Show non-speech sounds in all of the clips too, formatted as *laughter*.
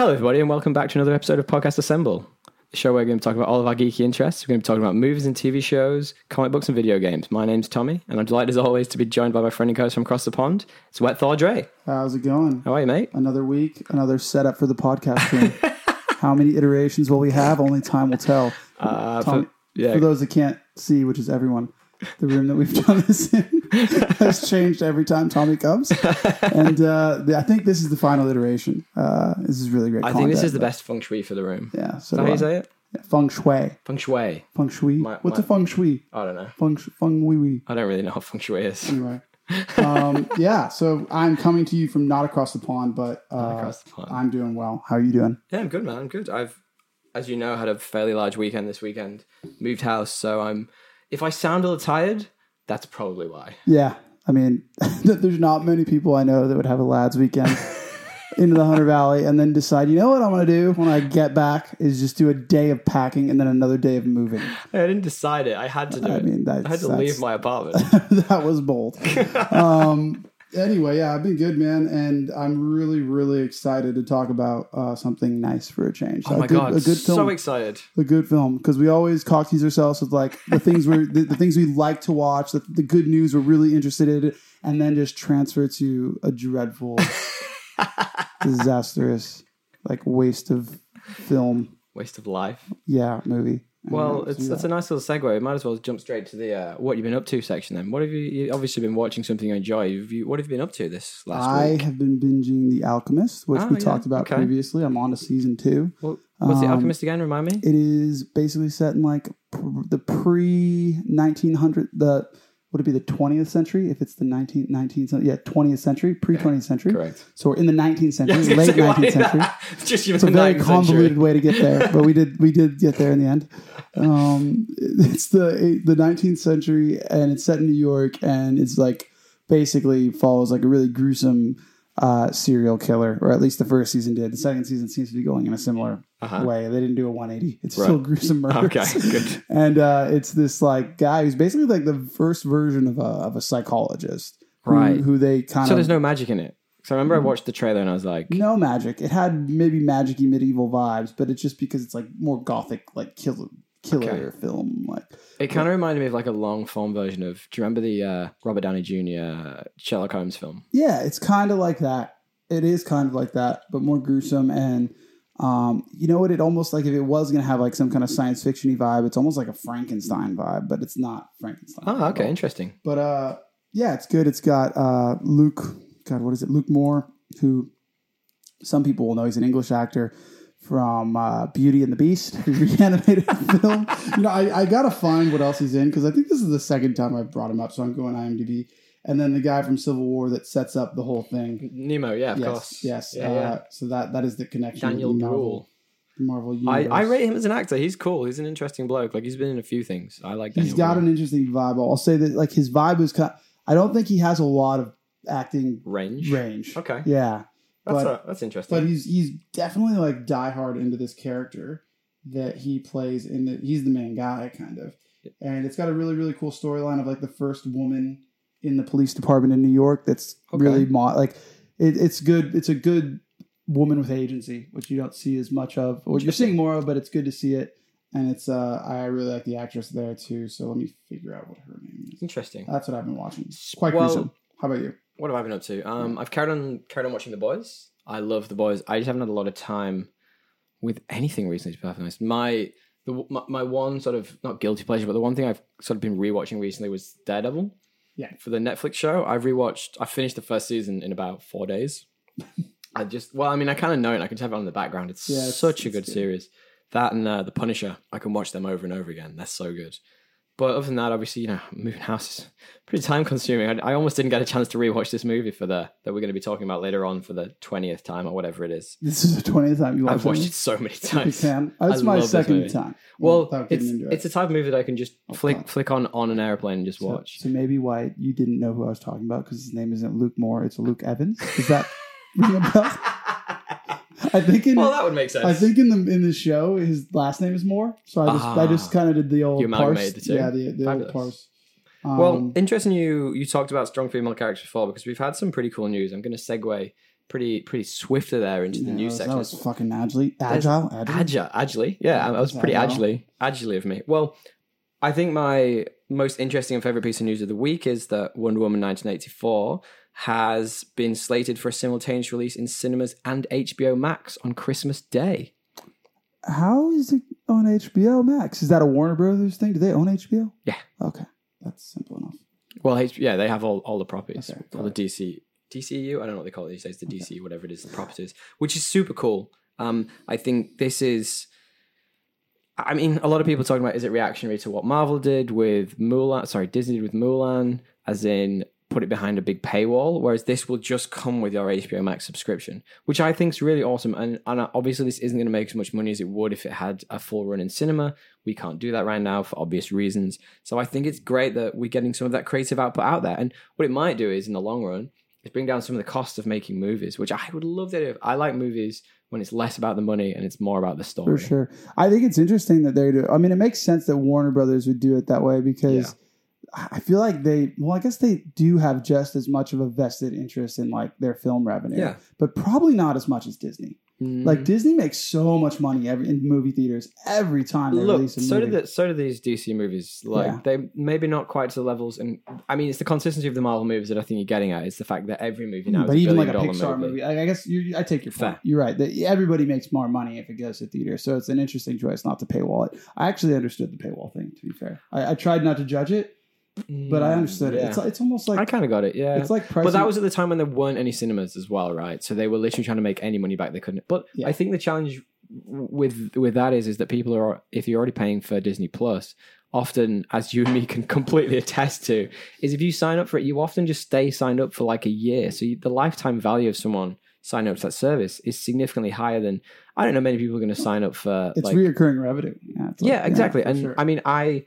Hello, everybody, and welcome back to another episode of Podcast Assemble, the show where we're going to talk about all of our geeky interests. We're going to be talking about movies and TV shows, comic books, and video games. My name's Tommy, and I'm delighted as always to be joined by my friend and co-host from across the pond. It's Wet Thor Dre. How's it going? How are you, mate? Another week, another setup for the podcast. *laughs* How many iterations will we have? Only time will tell. Uh, Tom- for, yeah, For those that can't see, which is everyone, the room that we've done this in *laughs* has changed every time Tommy comes. And uh, the- I think this is the final iteration. Uh, this is really great. I think this content, is the but- best feng shui for the room. Yeah. Is So that how do you say it? Yeah, feng shui. Feng shui. Feng shui. My- What's my- a feng shui? I don't know. Feng sh- feng wee wee. I don't really know what feng shui is. Anyway. um, yeah. So I'm coming to you from not across the pond, but uh, across the pond. I'm doing well. How are you doing? Yeah, I'm good, man. I'm good. I've, as you know, had a fairly large weekend this weekend. Moved house, so I'm. If I sound a little tired, that's probably why. Yeah, I mean, *laughs* there's not many people I know that would have a lads weekend *laughs* into the Hunter Valley and then decide, you know what I'm going to do when I get back is just do a day of packing and then another day of moving. I didn't decide it. I had to do I it. mean, that's, I had to leave my apartment. *laughs* that was bold. um, anyway, yeah, I've been good, man, and I'm really, really excited to talk about uh, something nice for a change. oh my a good, god, a good film. so excited. a good film because we always cock tease ourselves with like the things we're the, the things we like to watch, the, the good news we're really interested in, and then just transfer to a dreadful, *laughs* disastrous, like waste of film. Waste of life. Yeah, movie. Well, it's that's a nice little segue. We might as well jump straight to the uh, what you've been up to section then. What have you? You obviously been watching something you enjoy. Have you, what have you been up to this last I week? have been binging The Alchemist, which Oh, we yeah, talked about okay. previously. I'm on to season two. What, what's the um, Alchemist again? Remind me. It is basically set in like pr- the pre 1900 the would it be the 20th century if it's the 19th 19th yeah 20th century pre 20th century Correct. so we're in the 19th century Yeah, I was gonna late say, 19th century? It's *laughs* just it's a very convoluted way to get there but we did we did get there in the end um it's the the 19th century and it's set in new york and it's like basically follows like a really gruesome uh serial killer or at least the first season did the second season seems to be going in a similar Uh-huh. way they didn't do a 180 it's Right. still gruesome murders Okay, good. *laughs* and uh it's this like guy who's basically like the first version of a of a psychologist who- Right. who they kind So of there's no magic in it. So I remember I watched the trailer and I was like, no magic. It had maybe magicy medieval vibes, but it's just because it's like more gothic, like killer killer Okay. film. Like it kind of reminded me of like a long form version of. Do you remember the uh, Robert Downey Jr. Sherlock Holmes film? yeah, it's kind of like that. It is kind of like that, but more gruesome. And um, you know what? It almost like if it was gonna have like some kind of science fictiony vibe, it's almost like a Frankenstein vibe, but it's not Frankenstein. Oh, okay, interesting. But uh, yeah, it's good. It's got uh, Luke. God, what is it? Luke Moore, who some people will know he's an English actor from uh, Beauty and the Beast, *laughs* the reanimated film. You know, I, I gotta find what else he's in because I think this is the second time I've brought him up. So I'm going IMDb, and then the guy from Civil War that sets up the whole thing. Nemo, yeah, of yes, course. yes. Yeah, uh, yeah. So that that is the connection. Daniel the Bruhl. Marvel, I. I rate him as an actor. He's cool. He's an interesting bloke. Like he's been in a few things. I like. He's Daniel got Bruhl. an interesting vibe. I'll say that like his vibe is kind. I don't think he has a lot of acting range. range. Okay, Yeah, that's but- a, that's interesting. but he's he's definitely like diehard into this character that he plays in the he's the main guy kind of. And it's got a really really cool storyline of like the first woman in the police department in new york that's Okay. really mo- like it, it's good it's a good woman with agency which you don't see as much of or you're seeing more of but it's good to see it. And it's uh i really like the actress there too so let me figure out what her name is. Interesting. that's what i've been watching. It's quite Well- gruesome. How about you What have I been up to? Um, I've carried on carried on watching The Boys. I love The Boys. I just haven't had a lot of time with anything recently. To be perfectly honest, my the my, my one sort of not guilty pleasure, but the one thing I've sort of been rewatching recently was Daredevil. Yeah. For the Netflix show, I've rewatched. I finished the first season in about four days. *laughs* I just well, I mean, I kind of know it. I can tell it on the background. It's Yeah, it's- such a good, good. series. That and uh, The Punisher, I can watch them over and over again. They're so good. But other than that, obviously, you know, moving house is pretty time consuming. I, I almost didn't get a chance to rewatch this movie for the that we're going to be talking about later on for the twentieth time or whatever it is. this is the 20th time you watched it I've watched it it so many *laughs* times. That's oh, I my second time. Well, it's into it's a type of movie that I can just oh, flick Okay. flick on on an airplane and just so, watch. So maybe why you didn't know who I was talking about because his name isn't Luke Moore, it's Luke Evans. Is that ring a bell? I think in well, that would make sense. I think in the in the show his last name is Moore. So I just I just Ah. kind of did the old You amalgamated parse. the two. Yeah, the, the old Fabulous. parse. Um, well, interesting. You you talked about strong female characters before because we've had some pretty cool news. I'm going to segue pretty pretty swifter there into the Yeah, news that section. was fucking agile, agile, agile. Agile. Yeah, I, I was pretty agile? agilely, agilely of me. Well, I think my most interesting and favorite piece of news of the week is that Wonder Woman 1984 has been slated for a simultaneous release in cinemas and HBO Max on Christmas Day. How is it on HBO Max? Is that a Warner Brothers thing? Do they own HBO? Yeah. Okay, that's simple enough. Well, H- yeah, they have all, all the properties, Okay, all the DC, DCU. I don't know what they call it these days, the DC, whatever it is, the properties, which is super cool. Um, I think this is. I mean, a lot of people talking about is it reactionary to what Marvel did with Mulan? Sorry, Disney did with Mulan, as in put it behind a big paywall, whereas this will just come with your HBO Max subscription, which I think is really awesome. And, and obviously, this isn't going to make as much money as it would if it had a full run in cinema. We can't do that right now for obvious reasons. So I think it's great that we're getting some of that creative output out there. And what it might do is, in the long run, is bring down some of the cost of making movies, which I would love to do. I like movies when it's less about the money and it's more about the story. For sure. I think it's interesting that they do. I mean, it makes sense that Warner Brothers would do it that way because I feel like they. Well, I guess they do have just as much of a vested interest in like their film revenue. Yeah. But probably not as much as Disney. Mm. Like Disney makes so much money every in movie theaters every time they Look, release a so movie. do the, so do these DC movies. Like Yeah. they maybe not quite to the levels, and I mean it's the consistency of the Marvel movies that I think you're getting at. It's the fact that every movie now, but even like a Pixar dollar movie, I I guess you, I take your point. Fair. You're right. That everybody makes more money if it goes to theater, so it's an interesting choice not to paywall it. I actually understood the paywall thing. To be fair, I, I tried not to judge it, but I understood it. Mm, Yeah. It's it's almost like I kind of got it. Yeah, it's like pricing. But that was at the time when there weren't any cinemas as well, right? So they were literally trying to make any money back they couldn't. But Yeah. I think the challenge with with that is is that people are if you're already paying for Disney Plus, often as you and me can *laughs* completely attest to, is if you sign up for it, you often just stay signed up for like a year. So you, the lifetime value of someone signing up to that service is significantly higher than I don't know many people are going to sign up for. it's like, reoccurring revenue. Yeah, like- yeah, exactly. for and sure. I mean, I,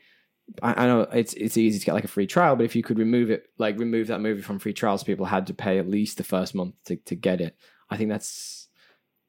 I I know it's it's easy to get like a free trial, but if you could remove it, like remove that movie from free trials, people had to pay at least the first month to, to get it. I think that's.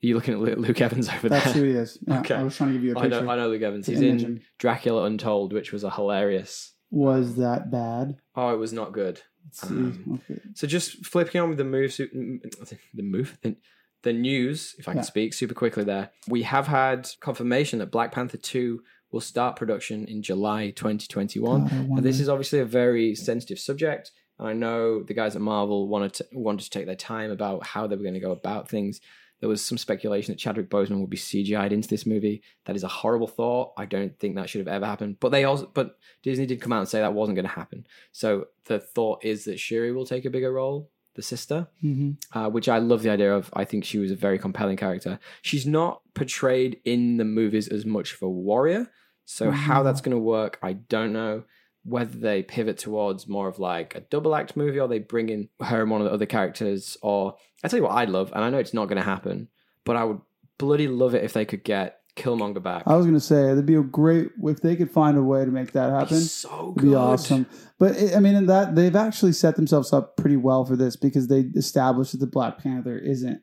Are you looking at Luke Evans *laughs* over that's there? who he is. Yeah, Okay. I was trying to give you a I picture. know, I know Luke Evans. He's in him. Dracula Untold, which was a hilarious. Was that bad? Oh, it was not good. Let's see. Um, okay. So just flipping on with the move, *laughs* the move, the, the news, if I can Yeah. speak super quickly there. We have had confirmation that Black Panther 2 will start production in July 2021. God, Now, this is obviously a very sensitive subject. And I know the guys at Marvel wanted to, wanted to take their time about how they were going to go about things. There was some speculation that Chadwick Boseman would be CGI'd into this movie. That is a horrible thought. I don't think that should have ever happened. But they also, but Disney did come out and say that wasn't going to happen. So the thought is that Shuri will take a bigger role, the sister Mhm. uh, which I love the idea of. I think she was a very compelling character. She's not portrayed in the movies as much of a warrior, so how Mhm. that's going to work, I don't know. Whether they pivot towards more of like a double act movie, or they bring in her and one of the other characters, or I tell you what, I'd love, and I know it's not going to happen, but I would bloody love it if they could get Killmonger back. I was gonna say it'd be a great if they could find a way to make that happen. so It'd good. be awesome. But it, I mean, in that they've actually set themselves up pretty well for this because they established that the Black Panther isn't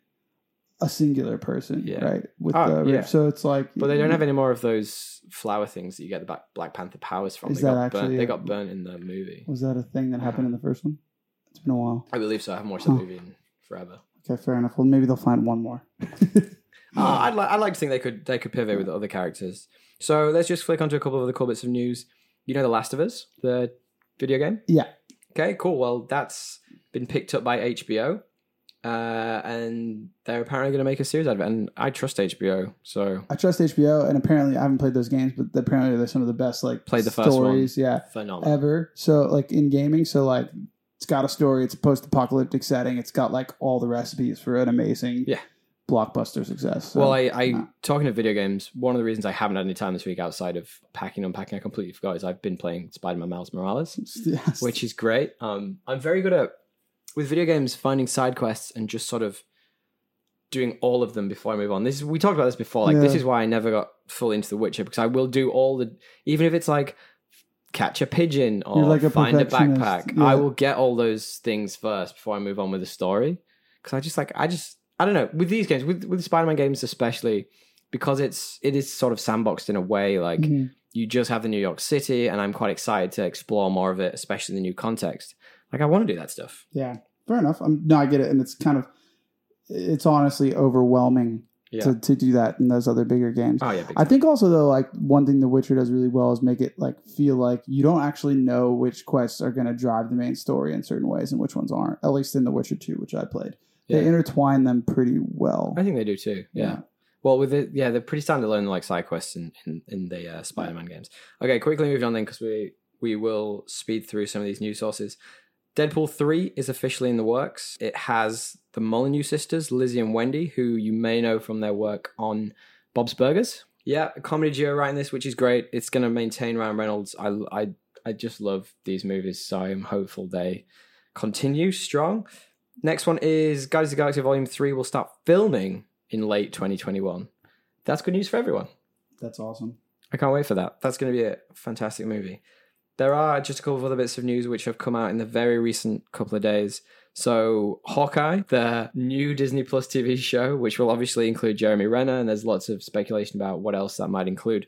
a singular person, Yeah. right? With Oh, the yeah. so it's like, But they don't have any more of those flower things that you get the Black, Panther powers from. Is they got that burnt. actually They got burnt in the movie. Was that a thing that happened in the first one? It's been a while. I believe so. I haven't watched Huh. that movie in forever. Okay, fair enough. Well, maybe they'll find one more. Uh, *laughs* I'd like. I'd like to think they could. They could pivot with other characters. So let's just flick onto a couple of other cool bits of news. You know, The Last of Us, the video game. Yeah. Okay. Cool. Well, that's been picked up by HBO, uh, and they're apparently going to make a series out of it. And I trust HBO, so I trust HBO, and apparently I haven't played those games, but apparently they're some of the best like Played the first one. stories, yeah, phenomenal. ever. So like in gaming, so like it's got a story. It's a post-apocalyptic setting. It's got like all the recipes for an amazing Yeah. blockbuster success. So, well, I, I uh, talking of video games. One of the reasons I haven't had any time this week outside of packing, unpacking, I completely forgot is I've been playing Spider-Man Miles Morales. *laughs* yes. which is great. Um, I'm very good at with video games finding side quests and just sort of doing all of them before I move on. This is, we talked about this before. Like this is why I never got fully into The Witcher because I will do all the even if it's like catch a pigeon or like a find a backpack. yeah. I will get all those things first before I move on with the story because I just like I just I don't know with these games with with Spider-Man games especially because it's it is sort of sandboxed in a way like Mhm. you just have the New York City, and I'm quite excited to explore more of it, especially the new context. Like I want to do that stuff. Yeah, fair enough. I'm, no, I get it, and it's kind of it's honestly overwhelming Yeah. to, to do that in those other bigger games. oh yeah, I think also though, like one thing The Witcher does really well is make it like feel like you don't actually know which quests are going to drive the main story in certain ways and which ones aren't. At least in The Witcher Two, which I played, they intertwine them pretty well. I think they do too. Yeah. Yeah. Well, with it, yeah, they're pretty standalone like side quests in in, in the uh, Spider-Man games. Okay, quickly moving on then because we we will speed through some of these news sources. Deadpool three is officially in the works. It has the Molyneux sisters, Lizzie and Wendy, who you may know from their work on Bob's Burgers. Yeah, a comedy duo writing this, which is great. It's going to maintain Ryan Reynolds. I I I just love these movies, so I'm hopeful they continue strong. Next one is Guardians of the Galaxy Volume 3 will start filming in late 2021. That's good news for everyone. That's awesome. I can't wait for that. That's going to be a fantastic movie. There are just a couple of other bits of news which have come out in the very recent couple of days. So, Hawkeye, the new Disney Plus TV show, which will obviously include Jeremy Renner, and there's lots of speculation about what else that might include.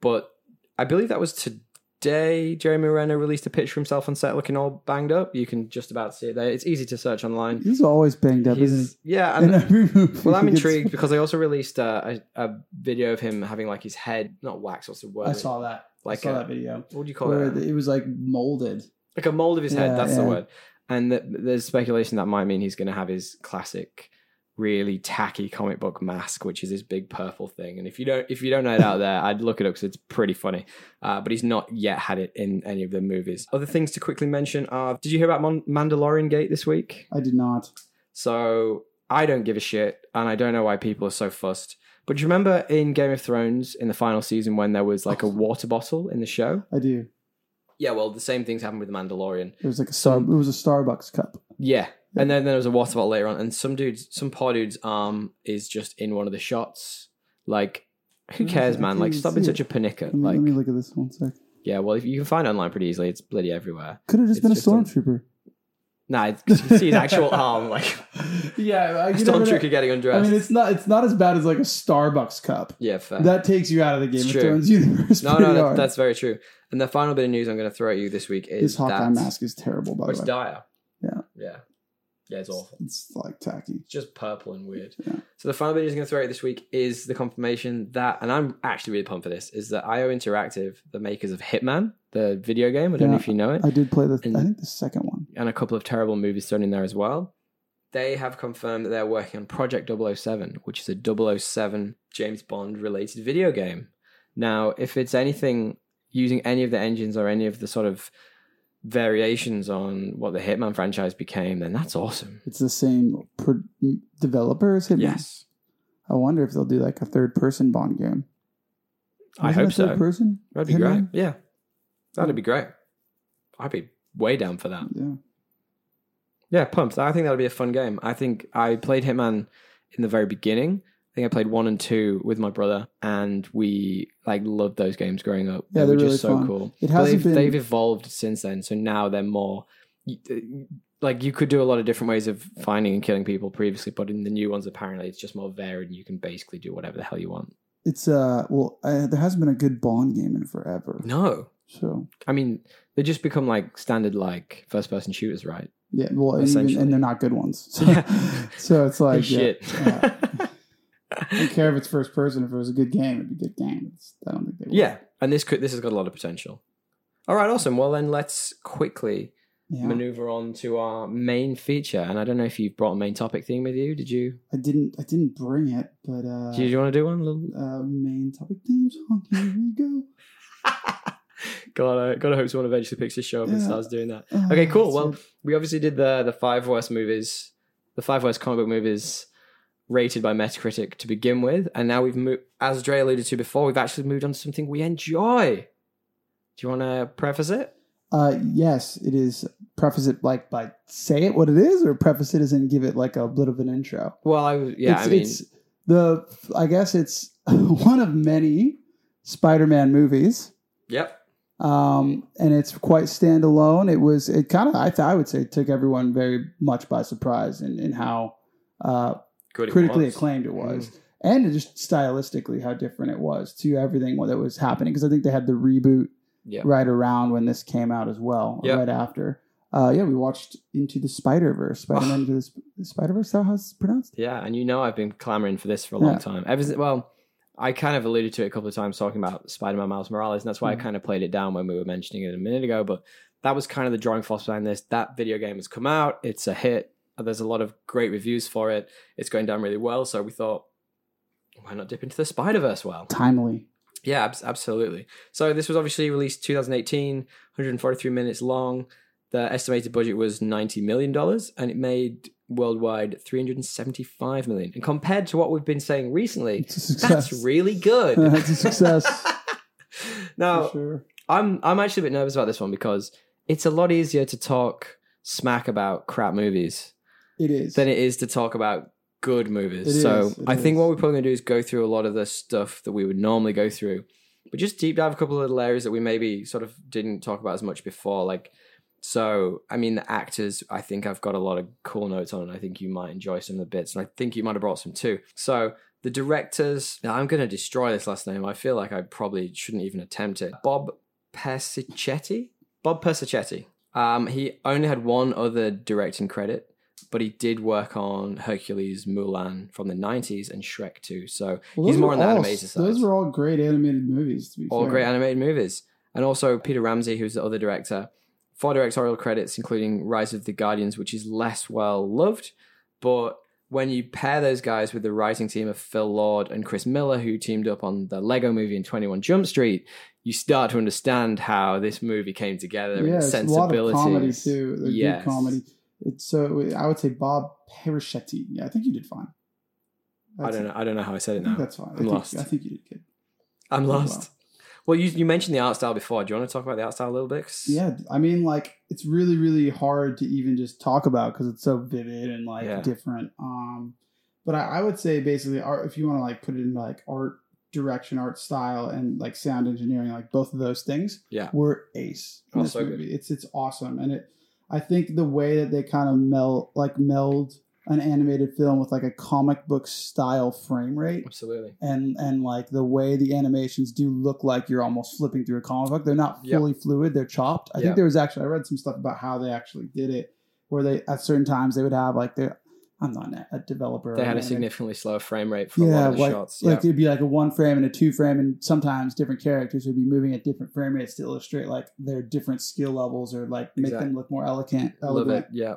But I believe that was today. Jeremy Renner released a picture of himself on set looking all banged up. You can just about see it there. It's easy to search online. He's always banged up, isn't He's, yeah, and well, I'm intrigued because I also released uh, a, a video of him having like his head not wax. What's the word? I saw that. Like I saw a- that video What do you call it? it was like molded. Like a mold of his head. Yeah, That's the word. And th- there's speculation that might mean he's going to have his classic, really tacky comic book mask, which is this big purple thing. And if you don't, if you don't know it out *laughs* there, I'd look it up because it's pretty funny. Uh, but he's not yet had it in any of the movies. Other things to quickly mention are: Did you hear about Mon- Mandalorian Gate this week? I did not. So I don't give a shit, and I don't know why people are so fussed. But do you remember in Game of Thrones in the final season when there was like a oh. water bottle in the show? I do. Yeah, well, the same things happened with the Mandalorian. It was like a star. It was a Starbucks cup. Yeah, and then then there was a water bottle later on, and some dude's, some poor dude's arm is just in one of the shots. Like, who cares, man? Like, stop being such a panica. Let me, Like, let me look at this one sec. yeah, well, if you can find it online pretty easily, it's bloody everywhere. Could have just It's been a just on- stormtrooper. Nah, you see his actual arm, *laughs* like yeah, I, you *laughs* never know. stormtrooper getting undressed. I mean, it's not it's not as bad as like a Starbucks cup. yeah, fair. That takes you out of the Game It's of true. Thrones *laughs* universe. no, no, that, that's very true. And the final bit of news I'm going to throw at you this week is this Hawkeye that mask is terrible. By Oh, the way, it's dire. Yeah. yeah, yeah. It's awful. it's like tacky. It's just purple and weird. Yeah. So the final bit is going to throw out this week is the confirmation that, and I'm actually really pumped for this, is that IO Interactive, the makers of Hitman, the video game, I don't know if you know it, I did play the. And- I think the second one. and a couple of terrible movies thrown in there as well. They have confirmed that they're working on Project 007, which is a 007 James Bond related video game. Now, if it's anything using any of the engines or any of the sort of variations on what the Hitman franchise became, then that's awesome. It's the same pro- developer as Hitman. Yes. I wonder if they'll do like a third person Bond game. I Wasn't hope so. Person. That'd be Hitman? great. Yeah. That'd be great. I'd be way down for that. Yeah. Yeah, pumped. I think that'd be a fun game. I think I played Hitman in the very beginning. I think I played one and two with my brother, and we like loved those games growing up. Yeah, they they're were really just so fun. cool. It hasn't they've, been- they've evolved since then, so now they're more like you could do a lot of different ways of finding and killing people previously, but in the new ones, apparently it's just more varied, and you can basically do whatever the hell you want. It's uh well, uh, there hasn't been a good Bond game in forever. No, So I mean they just become like standard like first person shooters, right? yeah, well, and, even, and they're not good ones. So, *laughs* Yeah. *laughs* so it's like yeah, Shit. yeah. *laughs* I don't care if it's first person. If it was a good game, it'd be a good game. It's, I don't think they. Will. Yeah, and this could this has got a lot of potential. All right, awesome. Well, then let's quickly yeah. maneuver on to our main feature. And I don't know if you've brought a main topic theme with you. Did you? I didn't. I didn't bring it, but uh, Did you want to do one? Little... uh main topic theme song. Here we go. *laughs* *laughs* gotta gotta hope someone eventually picks this show up and starts doing that. Oh, Okay, cool. Well, we obviously did the the five worst movies, the five worst comic book movies rated by Metacritic to begin with, and now we've moved, as Dre alluded to before, we've actually moved on to something we enjoy. Do you want to preface it? uh, yes, it is. Preface it like by say it what it is, or preface it as in give it like a bit of an intro. Well, I yeah, it's, I mean, it's the. I guess it's *laughs* one of many Spider-Man movies. yep. um, and it's quite standalone. It was it kind of I th- I would say took everyone very much by surprise in, in how uh, Good. it critically acclaimed it was, and just stylistically how different it was to everything that was happening. Because I think they had the reboot Yeah. right around when this came out as well, Yeah. right after. Uh, yeah, we watched Into the Spider Verse. Spider Man Into the Sp- Spider Verse. That how it's pronounced? Yeah, and you know I've been clamoring for this for a long Yeah. time. Ever since, well, I kind of alluded to it a couple of times talking about Spider-Man Miles Morales, and that's why Mhm. I kind of played it down when we were mentioning it a minute ago. But that was kind of the drawing force behind this. That video game has come out; it's a hit. There's a lot of great reviews for it. It's going down really well, so we thought, why not dip into the Spider Verse well? Timely. Yeah, abs- absolutely. So this was obviously released 2018, 143 minutes long. The estimated budget was 90 million dollars, and it made worldwide 375 million. And compared to what we've been saying recently, It's a success. that's really good. *laughs* That's a success. *laughs* now, sure. I'm I'm actually a bit nervous about this one because it's a lot easier to talk smack about crap movies It is. than it is to talk about good movies. It so is, I think what we're probably gonna do is go through a lot of the stuff that we would normally go through, but just deep dive a couple of little areas that we maybe sort of didn't talk about as much before. Like, so I mean, the actors. I think I've got a lot of cool notes on, and I think you might enjoy some of the bits, and I think you might have brought some too. So. The directors, now I'm going to destroy this last name. I feel like I probably shouldn't even attempt it. Bob Persichetti? Bob Persichetti. Um, he only had one other directing credit, but he did work on Hercules, Mulan from the 90s and Shrek 2. So Well, he's more on the all- animated side. Those were all great animated movies. To be all fair. great animated movies. And also Peter Ramsey, who's the other director. Four directorial credits, including Rise of the Guardians, which is less well loved. But when you pair those guys with the writing team of Phil Lord and Chris Miller, who teamed up on the Lego movie and 21 Jump Street, you start to understand how this movie came together Yeah, and it's a lot of comedy too. Yes. good comedy. It's so I would say Bob Perichetti. Yeah, I think you did fine. I don't know. I don't know how I said it now. that's fine. I I'm think, lost. I think you did good. I'm Well. lost. Well, you, you mentioned the art style before. Do you want to talk about the art style a little bit? Yeah, I mean, like it's really, really hard to even just talk about because it's so vivid and like Yeah. different. Um, but I, I would say basically, art. If you want to like put it in like art direction, art style, and like sound engineering, like both of those things, Yeah. were ace. in Oh, so good. It's it's awesome, and it. I think the way that they kind of meld, like meld an animated film with like a comic book style frame rate Absolutely. and and like the way the animations do look like you're almost flipping through a comic book. They're not Yep. fully fluid; they're chopped. I Yep. think there was actually I read some stuff about how they actually did it, where they at certain times they would have like they. I'm not a- a developer. They had a significantly slower frame rate for a lot of the like, shots. like yeah. it'd be like a one frame and a two frame, and sometimes different characters would be moving at different frame rates to illustrate like their different skill levels or like make Exactly. them look more elegant. Love elegant. it. Yeah.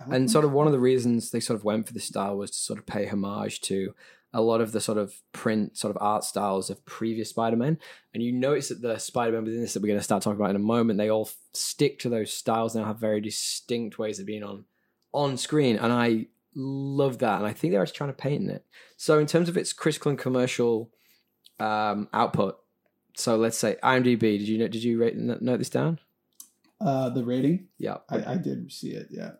elegant? And sort of one of the reasons they sort of went for this style was to sort of pay homage to a lot of the sort of print sort of art styles of previous Spider-Man. And you notice that the Spider-Man within this that we're going to start talking about in a moment, they all stick to those styles now have very distinct ways of being on on screen. And I love that. And I think they're actually trying to paint it. So in terms of its critical and commercial um, output, so let's say IMDb, did you know, did you rate, note this down? uh, the rating. Yeah. I, I did see it. Yeah,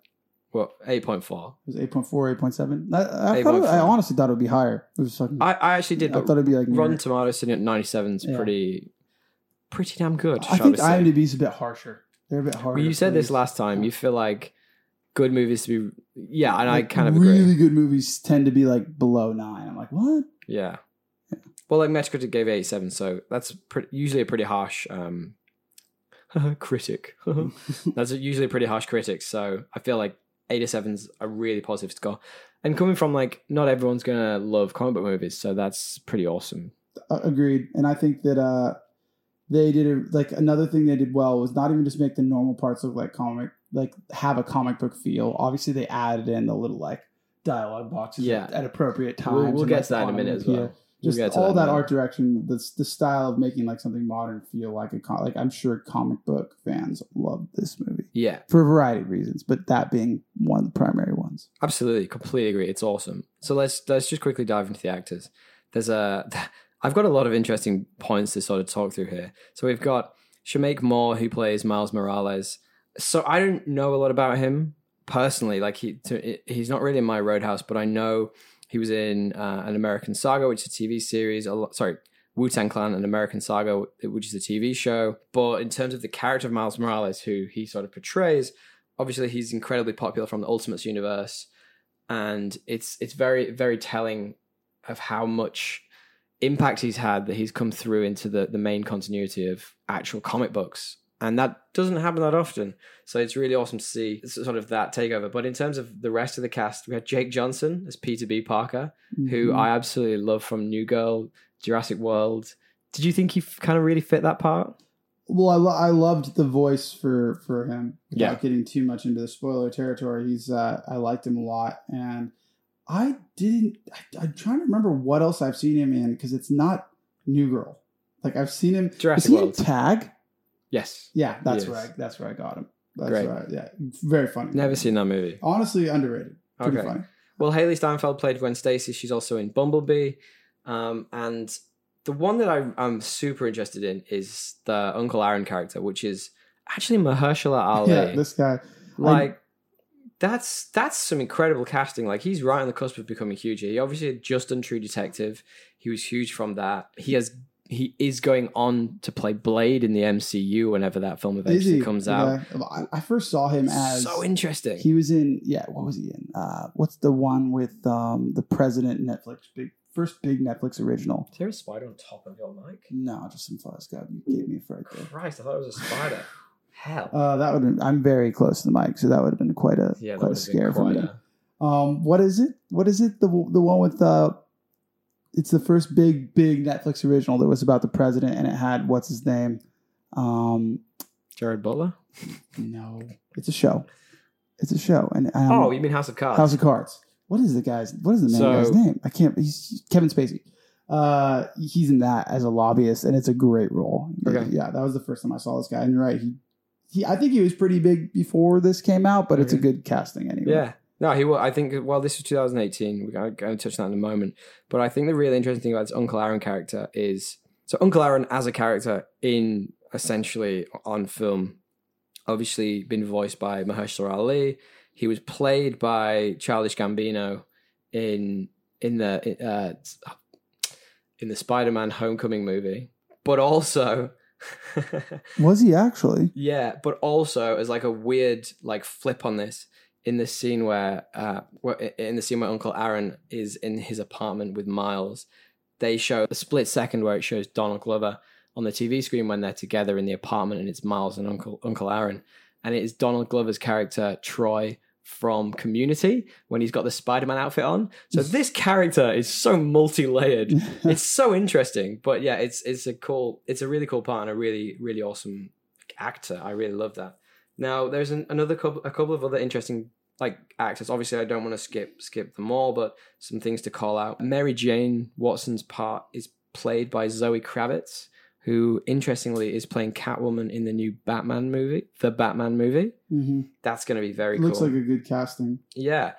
well, 8.4. it was 8.4, 8.7. I, I, thought it, I honestly thought it would be higher. It was fucking. I, I actually did, I thought it'd be like near- Rotten Tomatoes sitting at 97 is Yeah. pretty pretty damn good. I think say. IMDb's a bit harsher. They're a bit harder. Well, you said this last time. You feel like good movies to be yeah, and Like, I kind of really agree. good movies tend to be like below nine. I'm like, what? Yeah. Well, like Metacritic gave it 87, so that's pretty, usually a pretty harsh um *laughs* critic. *laughs* that's usually a pretty harsh critic, so I feel like 87's a really positive score. And coming from like not everyone's to love comic book movies, so that's pretty awesome. Uh, agreed. And I think that uh, they did a, like another thing they did well was not even just make the normal parts look like comic, like have a comic book feel. Obviously, they added in the little like dialogue boxes Yeah. at, at appropriate times. We'll, we'll get like, to that in a minute as well. We'll Just all a that, art direction, the the style of making like something modern feel like a com- like I'm sure comic book fans love this movie Yeah, for a variety of reasons, but that being one of the primary ones. Absolutely, completely agree. It's awesome. So let's let's just quickly dive into the actors. There's a *laughs* I've got a lot of interesting points to sort of talk through here. So we've got Shameik Moore who plays Miles Morales. So I don't know a lot about him personally. Like he to, he's not really in my Roadhouse, but I know he was in uh, an American Saga, which is a TV series. A sorry, Wu Tang Clan, an American Saga, which is a TV show. But in terms of the character of Miles Morales, who he sort of portrays, obviously he's incredibly popular from the Ultimates universe, and it's it's very very telling of how much impact he's had that he's come through into the the main continuity of actual comic books. And that doesn't happen that often. So it's really awesome to see sort of that takeover. But in terms of the rest of the cast, we had Jake Johnson as Peter B. Parker, who Mhm. I absolutely love from New Girl, Jurassic World. Did you think he kind of really fit that part? Well, I, lo- I loved the voice for for him. Yeah. Without getting too much into the spoiler territory, he's uh, I liked him a lot, and I didn't. I, I'm trying to remember what else I've seen him in because it's not New Girl. Like I've seen him. Jurassic is he in World. Tag? Yes. Yeah, that's He where I, that's where I got him. That's Great. Right. Yeah, very funny. Never seen that movie. Honestly, underrated. Pretty Okay. funny. Well, Hailee Steinfeld played Gwen Stacy. She's also in Bumblebee. Um, and the one that I, I'm super interested in is the Uncle Aaron character, which is actually Mahershala *laughs* Ali. Yeah, this guy. like, that's that's some incredible casting. Like, he's right on the cusp of becoming huge. He obviously had just done True Detective. He was huge from that. He has he is going on to play Blade in the MCU whenever that film eventually comes out. Yeah. I, I first saw him as so interesting. He was in yeah. What was he in? Uh, what's the one with um the president Netflix big first big Netflix original? is there a spider on top of your mic? No, just some flies. God, you gave me a fright there. Christ, I thought it was a spider. *sighs* Hell. Uh, that would I'm very close to the mic, so that would have been quite a yeah, quite a would have scare for me. a- Um, what is it? What is it? The the one with uh, it's the first big big Netflix original that was about the president, and it had what's his name? Um, Gerard Butler. no, it's a show. It's a show, and um, oh, you mean House of Cards? House of Cards. What is the guy's? What is the So- guy's name? I can't. He's Kevin Spacey. Uh, he's in that as a lobbyist, and it's a great role. Okay. Yeah, that was the first time I saw this guy. And you're right, he, he. I think he was pretty big before this came out, but it's a good casting anyway. Yeah. No, he. wa- I think. Well, this was 2018. We're going to touch that in a moment. But I think the really interesting thing about this Uncle Aaron character is so Uncle Aaron as a character in essentially on film, obviously been voiced by Mahershala Ali. He was played by Childish Gambino in in the uh, in the Spider-Man Homecoming movie, but also. *laughs* Was he actually? Yeah, but also as like a weird like flip on this in the scene where uh in the scene where Uncle Aaron is in his apartment with Miles, they show a split second where it shows Donald Glover on the TV screen when they're together in the apartment and it's Miles and Uncle Uncle Aaron. And it is Donald Glover's character, Troy, from Community when he's got the Spider-Man outfit on. So *laughs* this character is so multi-layered *laughs* it's so interesting but yeah it's it's a cool it's a really cool part and a really really awesome actor i really love that now there's an, another couple a couple of other interesting like actors obviously i don't want to skip skip them all but some things to call out mary jane watson's part is played by zoe kravitz who interestingly is playing catwoman in the new batman movie the batman movie hmm that's going to be very Looks cool like a good casting. yeah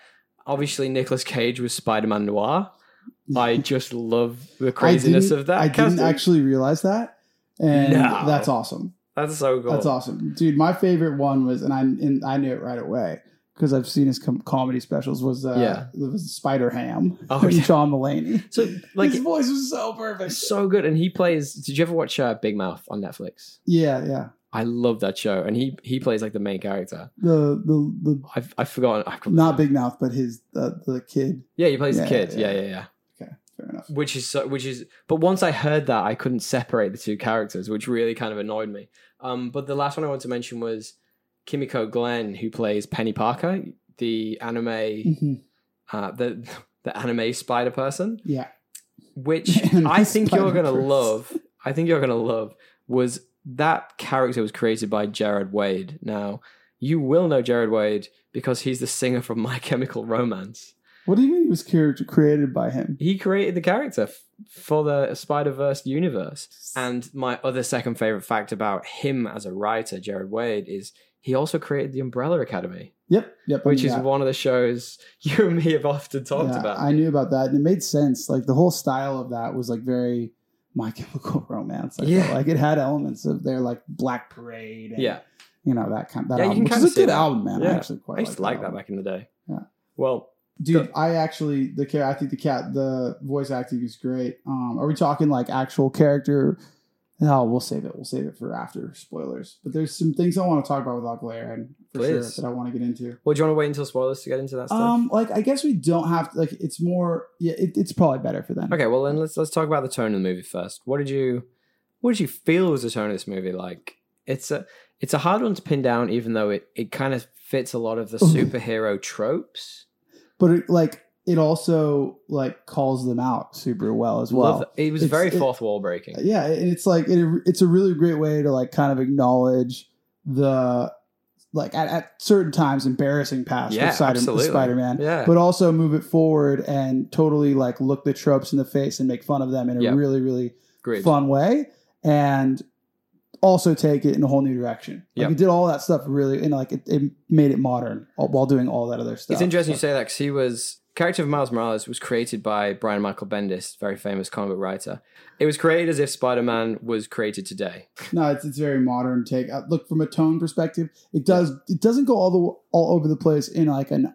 obviously Nicolas cage was spider-man noir *laughs* I just love the craziness of that. I didn't actually realize that, and No. that's awesome. That's so cool. That's awesome, dude. My favorite one was, and I and I knew it right away because I've seen his com- comedy specials. Was uh, Yeah. was Spider Ham. Oh, yeah. John Mulaney. So like his voice was so perfect. so good, and he plays. Did you ever watch uh, Big Mouth on Netflix? Yeah, yeah. I love that show, and he he plays like the main character. The the the I've I've forgotten. I've, not Big Mouth, but his the the kid. Yeah, he plays Yeah, the kid. yeah. Yeah, yeah, yeah. Fair enough. Which is so. Which is. But once I heard that, I couldn't separate the two characters, which really kind of annoyed me. Um, but the last one I wanted to mention was Kimiko Glenn, who plays Peni Parker, the anime, hmm uh, the the anime spider person. Yeah, which *laughs* I think you're gonna love. I think you're gonna love was that character was created by Gerard Way. Now you will know Gerard Way because he's the singer from My Chemical Romance. What do you mean he was character created by him? He created the character f- for the Spider Verse universe. And my other second favorite fact about him as a writer, Gerard Way, is he also created the Umbrella Academy, Yep, yep. which yeah. is one of the shows *laughs* you and me have often talked Yeah, about. I knew about that, and it made sense. Like the whole style of that was like very My Chemical *laughs* Romance. I Yeah. like it had elements of their like Black Parade. And, yeah, you know that kind. That Yeah, you can which kinda a good that. album, man. I actually quite I used to like that album. back in the day. Yeah. Well, Dude, I actually the cha- I think the cat the voice acting is great. Um, are we talking like actual character? No, we'll save it. We'll save it for after spoilers. But there's some things I want to talk about with Uncle Aaron for Please. sure that I want to get into. Well, do you want to wait until spoilers to get into that stuff? Um, like I guess we don't have to. Like it's more. Yeah, it, it's probably better for them. okay, well then let's let's talk about the tone of the movie first. What did you what did you feel was the tone of this movie like? it's a it's a hard one to pin down, even though it it kind of fits a lot of the *laughs* superhero tropes. But it, like it also like calls them out super well as well. Love- it was It's- very it- fourth wall breaking. yeah and it's like it, it's a really great way to like kind of acknowledge the like at, at certain times embarrassing past Yeah, of Spider- spider-man Yeah. but also move it forward and totally like look the tropes in the face and make fun of them in a Yeah. really really great. fun way and also take it in a whole new direction like Yep. did all that stuff really and like it, it made it modern while doing all that other stuff It's interesting you say that because he was character of Miles Morales was created by Brian Michael Bendis, very famous comic book writer. It was created as if Spider Man was created today. No, it's it's very modern take. Uh, look from a tone perspective, it does it doesn't go all the all over the place in like an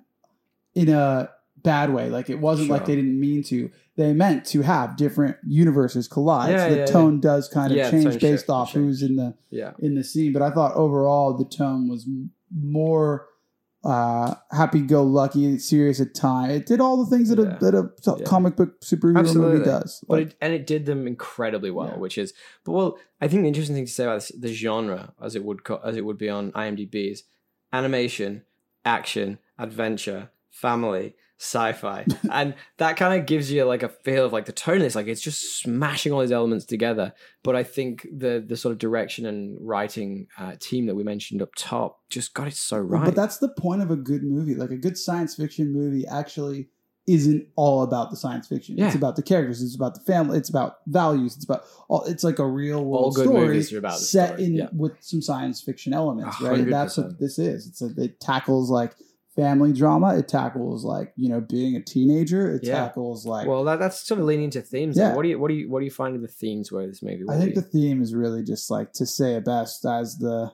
in a bad way. Like it wasn't like they didn't mean to. They meant to have different universes collide. Yeah, so the yeah, tone does kind of Yeah, change based shift, off change. who's in the Yeah. in the scene. But I thought overall the tone was more uh happy go lucky serious at time it did all the things that Yeah. a that a Yeah. comic book superhero Absolutely. movie does But Like, it, and it did them incredibly well, Yeah. which is. But well, I think the interesting thing to say about this, the genre, as it would co- as it would be on IMDb, is animation, action, adventure, family, sci-fi, and that kind of gives you like a feel of like the tone of this. Like it's just smashing all these elements together. But I think the the sort of direction and writing uh, team that we mentioned up top just got it so right. But that's the point of a good movie. Like a good science fiction movie actually isn't all about the science fiction. It's about the characters. It's about the family. It's about values. It's about all. It's like a real world All good story movies are about set story, in yeah. with some science fiction elements, A right? That's what this is. It's a, it tackles like family drama. It tackles like you know being a teenager. It Yeah. tackles like well, that, that's sort of leaning into themes. Yeah. What do you what do you what do you find the themes where this movie? I think the theme is really just like to say it best as the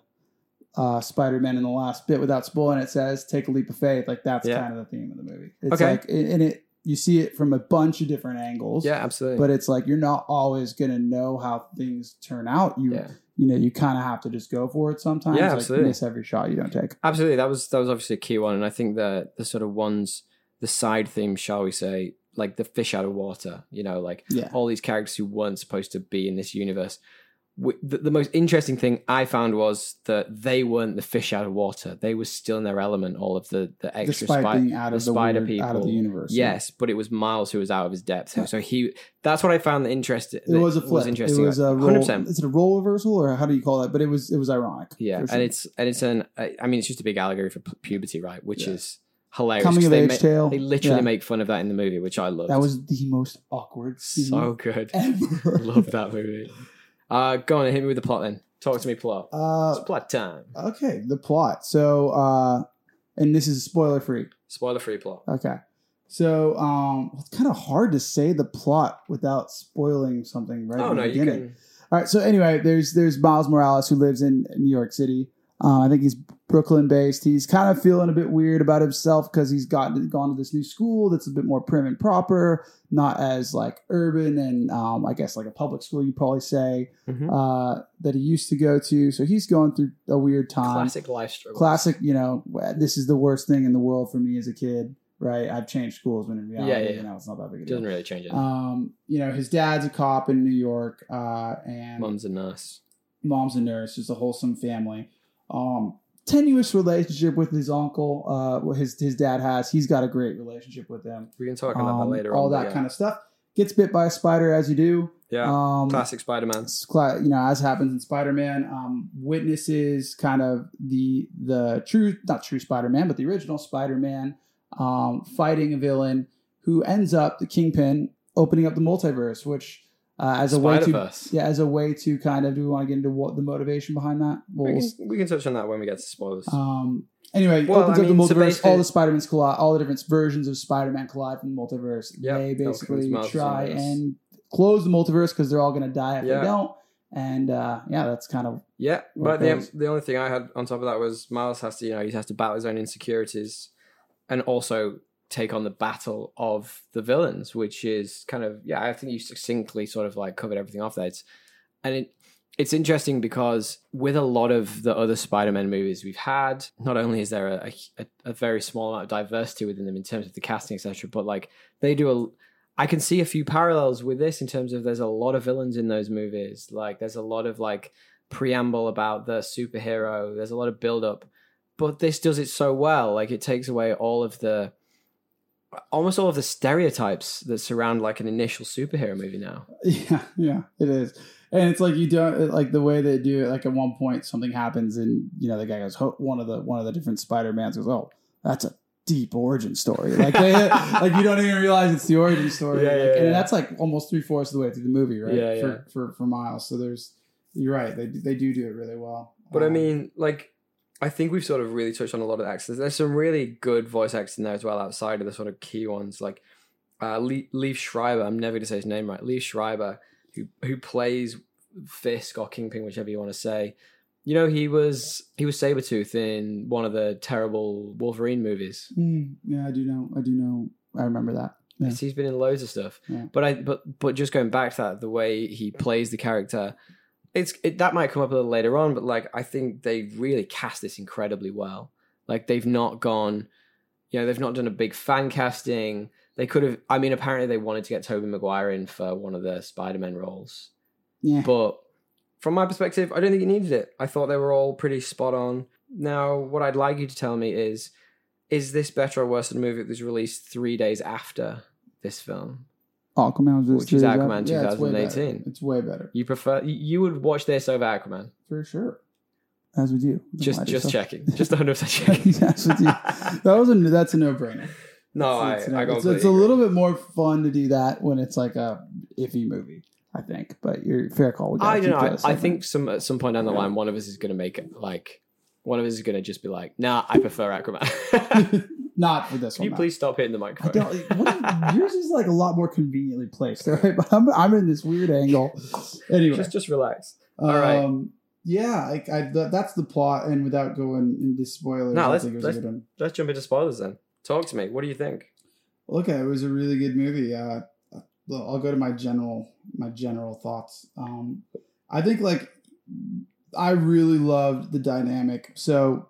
uh, Spider-Man in the last bit without spoiling it says, "Take a leap of faith." Like that's Yeah. kind of the theme of the movie. It's Okay. like, and it you see it from a bunch of different angles. yeah, absolutely. But it's like you're not always gonna know how things turn out. You yeah. You know you kind of have to just go for it sometimes. Yeah, like absolutely. miss every shot you don't take. Absolutely, that was that was obviously a key one, and I think the the sort of ones, the side themes, shall we say, like the fish out of water. You know, like Yeah. all these characters who weren't supposed to be in this universe. The, the most interesting thing I found was that they weren't the fish out of water; they were still in their element. All of the the extra Despite spi- being out the of the, spider weird, out of the universe. Yes, but it was Miles who was out of his depth. Yeah. So he that's what I found the interest. It was a flip. interesting. It was a hundred role. percent. Is it a role reversal or how do you call it? But it was it was ironic. Yeah, sure. and it's and it's an I mean it's just a big allegory for puberty, right? Which Yeah. is hilarious. coming of they age ma- tale. They literally Yeah. make fun of that in the movie, which I love. that was the most awkward scene so good. *laughs* ever. *laughs* love that movie. Uh, go on, and hit me with the plot then. Talk to me plot. Uh, it's plot time. okay, the plot. So, uh, and this is spoiler free. Spoiler free plot. Okay. So, um, it's kind of hard to say the plot without spoiling something right oh no, you can. All right. So anyway, there's there's Miles Morales who lives in New York City. Um, I think he's Brooklyn based. He's kind of feeling a bit weird about himself because he's gotten gone to this new school that's a bit more prim and proper, not as like urban and um, I guess like a public school you would probably say Mhm. uh, that he used to go to. So he's going through a weird time. Classic life struggle. Classic, you know, this is the worst thing in the world for me as a kid, right? I've changed schools when in reality, Yeah, yeah, yeah. you know, it's not that big a deal. Doesn't really change it. Um, you know, his dad's a cop in New York, uh, and mom's a nurse. mom's a nurse, just a wholesome family. Um, tenuous relationship with his uncle. Uh, what his his dad has. He's got a great relationship with them. We can talk about Um, that later all on. that kind of stuff. Gets bit by a spider as you do. Yeah. Um, Classic Spider Man. cla- you know, as happens in Spider-Man, um, witnesses kind of the the true, not true Spider-Man, but the original Spider-Man, um, fighting a villain who ends up the Kingpin opening up the multiverse, which uh, as a way to yeah, as a way to kind of do we want to get into what the motivation behind that? Well, We we'll can, we can touch on that when we get to spoilers. um, anyway, Well, opens I up mean, the multiverse. basically- all the Spider-Mans collide. All the different versions of Spider-Man collide from the multiverse. Yeah, they basically try and close the multiverse because they're all going to die if Yeah. they don't. And uh, yeah, that's kind of Yeah, but the, the only thing I had on top of that was Miles has to, you know, he has to battle his own insecurities and also take on the battle of the villains, which is kind of, yeah, I think you succinctly sort of like covered everything off there. It's, and it, it's interesting because with a lot of the other Spider-Man movies we've had, not only is there a, a, a very small amount of diversity within them in terms of the casting, etc., but like they do a, I can see a few parallels with this in terms of there's a lot of villains in those movies. Like there's a lot of like preamble about the superhero. There's a lot of build up, but this does it so well. Like it takes away all of the almost all of the stereotypes that surround like an initial superhero movie now. *laughs* Yeah, yeah, it is. And it's like you don't like the way they do it. Like at one point, something happens, and you know the guy goes, one of the one of the different Spider Mans goes, "Oh, that's a deep origin story." Like they, *laughs* like you don't even realize it's the origin story. Yeah, Like, yeah, and yeah. that's like almost three fourths of the way through the movie, right? Yeah, for, yeah. For for Miles, so there's you're right. They they do do it really well. But I Um, mean, like, I think we've sort of really touched on a lot of the actors. There's some really good voice actors in there as well, outside of the sort of key ones, like uh, Le- Liev Schreiber. I'm never going to say his name right. Liev Schreiber, who who plays Fisk or Kingpin, whichever you want to say. You know, he was he was Sabretooth in one of the terrible Wolverine movies. mm, yeah, I do know. I do know. I remember that. Yeah. He's been in loads of stuff. Yeah. But I but but just going back to that, the way he plays the character, it's it, that might come up a little later on, but like I think they really cast this incredibly well. Like they've not gone, you know, they've not done a big fan casting. They could have. I mean, apparently they wanted to get Tobey Maguire in for one of the Spider-Man roles, Yeah. but from my perspective, I don't think it needed it. I thought they were all pretty spot on. Now, what I'd like you to tell me is, is this better or worse than a movie that was released three days after this film? Aquaman was Which is Aquaman yeah, it's way 2018. It's way better You prefer you- would watch this over Aquaman? for sure. As would you. Just just checking, just one hundred percent *laughs* checking. yes, with you. That was a that's a *laughs* no brainer. no, I, it's, I it's, completely it's a little bit more fun to do that when it's like a iffy movie, I think. But you're fair call. I don't know. I, I think some at some point down the line, one of us is going to make it like one of us is going to just be like, "Nah, I prefer Aquaman." *laughs* not for this Can one. you no. please stop hitting the I microphone? don't. *laughs* What, yours is like a lot more conveniently placed. All right, but *laughs* I'm, I'm in this weird angle. Anyway, just just relax. all right. Um, yeah, I, I, th- that's the plot, and without going into spoilers, No, let's- think it was let's-. Let's jump into spoilers then. Talk to me. What do you think? Okay, it was a really good movie. Uh, I'll go to my general my general thoughts. Um, I think like I really loved the dynamic. So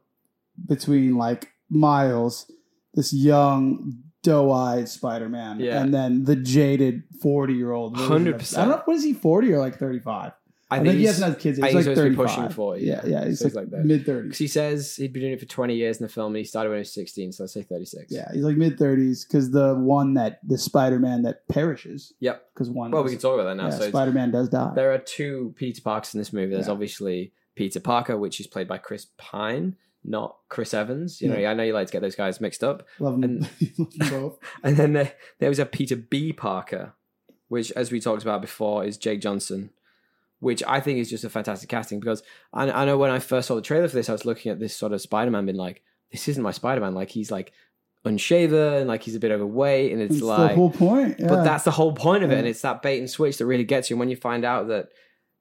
between like Miles, this young doe-eyed Spider-Man, Yeah. and then the jaded forty-year-old. 100%. I don't know. What is he? Forty or like thirty-five? I, think, he hasn't had kids. He's like he's be thirty-five. pushing 40, Yeah, yeah. yeah. He's like, like that. mid thirties. he says he'd been doing it for 20 years in the film and he started when he was 16, so let's say 36. Yeah, he's like mid thirties because the one that the Spider-Man that perishes. Yep. Because one. Well, we can talk about that now. yeah, so Spider-Man does die. there are two Peter Parks in this movie. There's obviously Peter Parker, which is played by Chris Pine, not Chris Evans. You know, Yeah. I know you like to get those guys mixed up. Love them, And- *laughs* both. *laughs* And then there, there was a Peter B. Parker, which, as we talked about before, is Jake Johnson, which I think is just a fantastic casting because I, I know when I first saw the trailer for this, I was looking at this sort of Spider Man, being like, this isn't my Spider Man. Like, he's like unshaven, like he's a bit overweight, and it's That's like. the whole point. Yeah. But that's the whole point of it, and it's that bait and switch that really gets you. And when you find out that,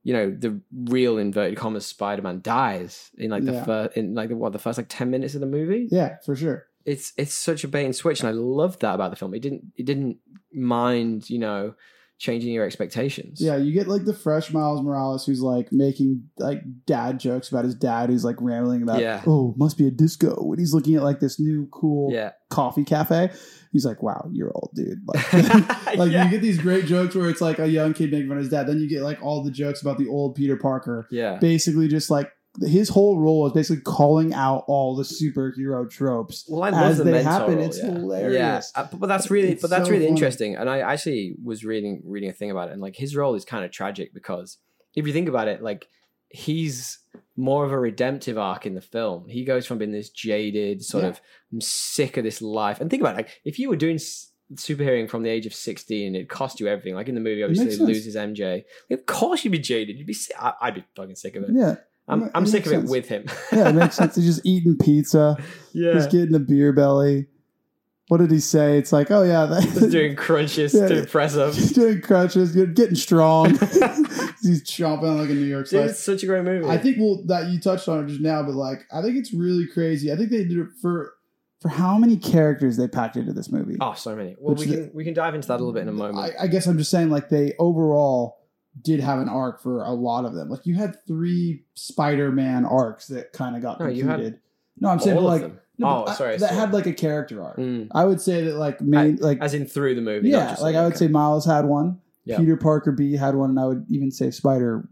you know, the real inverted commas Spider Man dies in like the Yeah. first, in like the what the first like ten minutes of the movie, yeah, for sure. it's it's such a bait and switch, and I loved that about the film. It didn't it didn't mind you know changing your expectations. Yeah, you get like the fresh Miles Morales who's like making like dad jokes about his dad who's like rambling about Yeah. oh must be a disco when he's looking at like this new cool yeah, coffee cafe. He's like, wow, you're old, dude. Like, *laughs* *laughs* like Yeah. you get these great jokes where it's like a young kid making fun of his dad. Then you get like all the jokes about the old Peter Parker. yeah. Basically, just like his whole role is basically calling out all the superhero tropes. Well, I love as the they happen. role, It's yeah. hilarious. Yeah, uh, but, but that's really, It's but that's so really funny. interesting. And I actually was reading reading a thing about it, and like his role is kind of tragic because if you think about it, like he's more of a redemptive arc in the film. He goes from being this jaded sort Yeah. of I'm sick of this life, and think about it, like if you were doing s- superheroing from the age of sixteen, it cost you everything. Like in the movie, obviously, he loses MJ. Of course, you'd be jaded. You'd be. si- I, I'd be fucking sick of it. Yeah, I'm, it I'm sick of it with him. yeah, it makes sense. He's just *laughs* eating pizza. yeah, He's getting a beer belly. What did he say? It's like, oh yeah, that, just doing *laughs* crunches Yeah. to impress him. He's doing crunches, get- getting strong. *laughs* He's chomping like a New York Dude, it's such a great movie. I think well that you touched on it just now, but like I think it's really crazy. I think they did it for for how many characters they packed into this movie. Oh, so many. Well, Which we can we can dive into that a little bit in a moment. I, I guess I'm just saying like they overall did have an arc for a lot of them. Like you had three Spider-Man arcs that kind of got No, completed. no, I'm saying All but, of like no, Oh, but I- sorry, that sorry. had like a character arc. Mm. I would say that like main like As in through the movie. yeah, like I would say Miles had one. Yeah. Peter Parker B had one, and I would even say Spider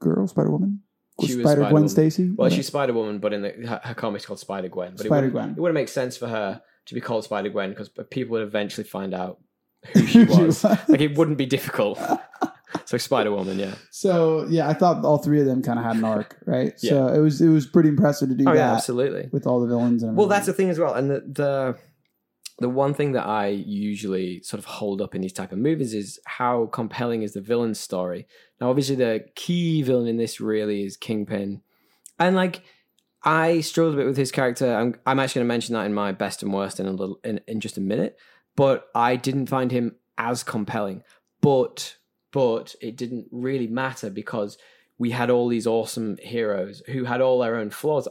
Girl, Spider Woman. She was Spider Gwen. Stacy. Well, she's Spider Woman, but in the, her, her comic's called Spider Gwen. But it wouldn't- Spider-Gwen. It wouldn't make sense for her to be called Spider Gwen because people would eventually find out *laughs* who she was. like it wouldn't be difficult. *laughs* so Spider Woman, yeah. So yeah, I thought all three of them kind of had an arc, right? Yeah. So it was it was pretty impressive to do Oh that yeah, absolutely. with all the villains. And Well, that's the thing as well, and the, the the one thing that I usually sort of hold up in these type of movies is how compelling is the villain's story. Now, obviously, the key villain in this really is Kingpin, and like I struggled a bit with his character. I'm I'm actually going to mention that in my best and worst in a little in, in just a minute, but I didn't find him as compelling. But but it didn't really matter because we had all these awesome heroes who had all their own flaws.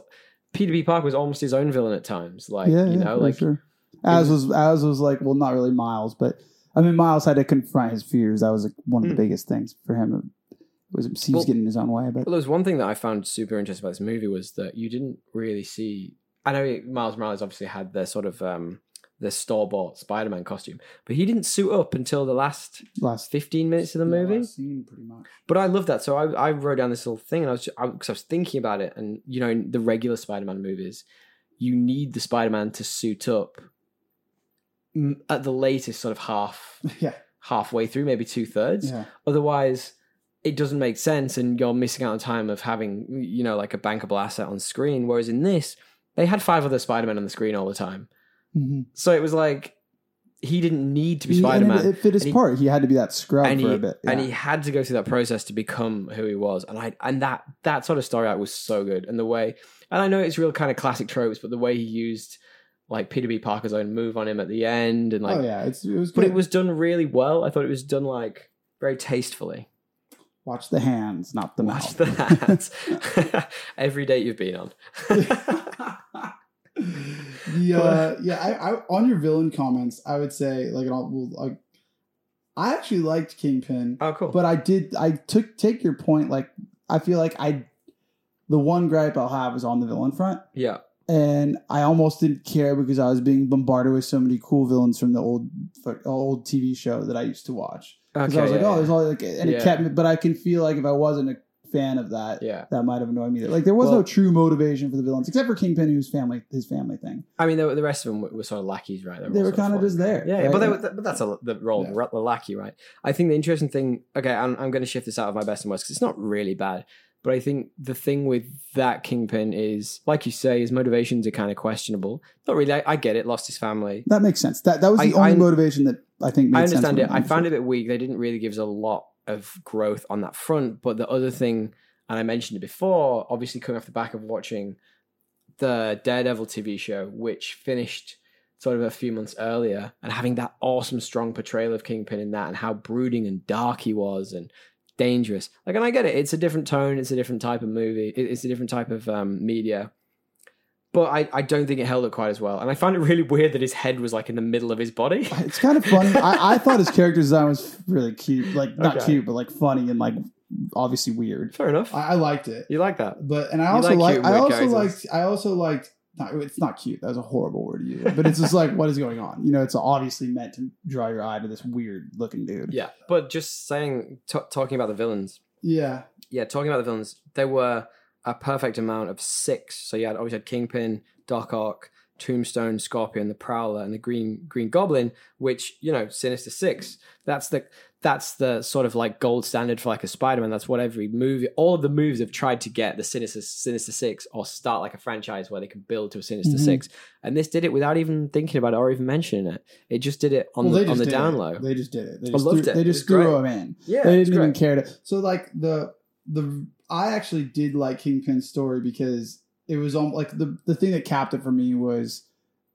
Peter B. Parker was almost his own villain at times. Like yeah, you know, for like sure. As was as was like well, not really Miles, but I mean Miles had to confront his fears. That was like one of the Hmm. biggest things for him. It was he was Well- getting in his own way, but Well, there was one thing that I found super interesting about this movie was that you didn't really see. I know Miles Morales obviously had the sort of um, the store bought Spider Man costume, but he didn't suit up until the last last fifteen minutes of the movie. last scene pretty much. But I love that. So I, I wrote down this little thing, and I was because I, 'cause I was thinking about it, and you know, in the regular Spider Man movies, you need the Spider Man to suit up at the latest, sort of half *laughs* yeah, halfway through, maybe two thirds. yeah, Otherwise, it doesn't make sense, and you're missing out on time of having you know like a bankable asset on screen. Whereas in this, they had five other Spider Men on the screen all the time, Mhm. so it was like he didn't need to be Spider Man. It, it fit his he- part. He had to be that scrub for he, a bit, and he had to go through that process to become who he was, and I and that that sort of story arc was so good, and the way, and I know it's real kind of classic tropes, but the way he used like Peter B. Parker's own move on him at the end, and like, oh yeah, it's, it was. but Good. it was done really well. I thought it was done like very tastefully. Watch the hands, not the Watch mouth. hands *laughs* *laughs* Every date you've been on. *laughs* the uh, yeah, I, I on your villain comments, I would say like, and I'll, well, like, I actually liked Kingpin, oh, cool. but I did I took take your point. Like, I feel like I, the one gripe I'll have is on the villain front, yeah. And I almost didn't care because I was being bombarded with so many cool villains from the old old TV show that I used to watch. Because Okay. I was like, yeah, oh, there's all like, and Yeah. it kept me. But I can feel like if I wasn't a fan of that, yeah. that might have annoyed me. Like there was Well- no true motivation for the villains, except for Kingpin, who's family, his family thing. I mean, the, the rest of them were, were sort of lackeys, right? They were all sort kind of fun. just there. Yeah, right? but, they were, but that's a, the role, Yeah. the lackey, right? I think the interesting thing, okay, I'm, I'm going to shift this out of my best and worst because it's not really bad. But I think the thing with that Kingpin is, like you say, his motivations are kind of questionable. Not really. I, I get it. Lost his family. that makes sense. That that was the I- only I- motivation that I think made I understand it. I found it a bit weak. They didn't really give us a lot of growth on that front. But the other thing, and I mentioned it before, obviously coming off the back of watching the Daredevil TV show, which finished sort of a few months earlier, and having that awesome, strong portrayal of Kingpin in that, and how brooding and dark he was, and dangerous. Like, and I get it. It's a different tone. It's a different type of movie. It's a different type of um, media. But I, I don't think it held up quite as well. And I found it really weird that his head was like in the middle of his body. *laughs* It's kind of funny. I, I thought his character design was really cute, like not Okay. cute, but like funny and like obviously weird. Fair enough. I, I liked it, You like that? but and I You also like like, cute, I also characters. liked I also liked. Not, it's not cute. That was a horrible word to use. But it's just like, what is going on? You know, it's obviously meant to draw your eye to this weird looking dude. Yeah, but just saying, t- talking about the villains. Yeah. Yeah, talking about the villains, there were a perfect amount of six. So you had obviously had Kingpin, Doc Ock, Tombstone, Scorpion, the Prowler, and the Green Green Goblin. Which you know, Sinister Six. That's the that's the sort of like gold standard for like a Spider-Man. That's what every movie, all of the movies have tried to get the Sinister Sinister Six or start like a franchise where they can build to a Sinister Mhm. Six. And this did it without even thinking about it or even mentioning it. It just did it on Well, the on the down it. low. They just did it. They I just loved threw, it. They just was threw great. him in. Yeah, they didn't even care to. So like the the I actually did like Kingpin's story because it was on like the the thing that capped it for me was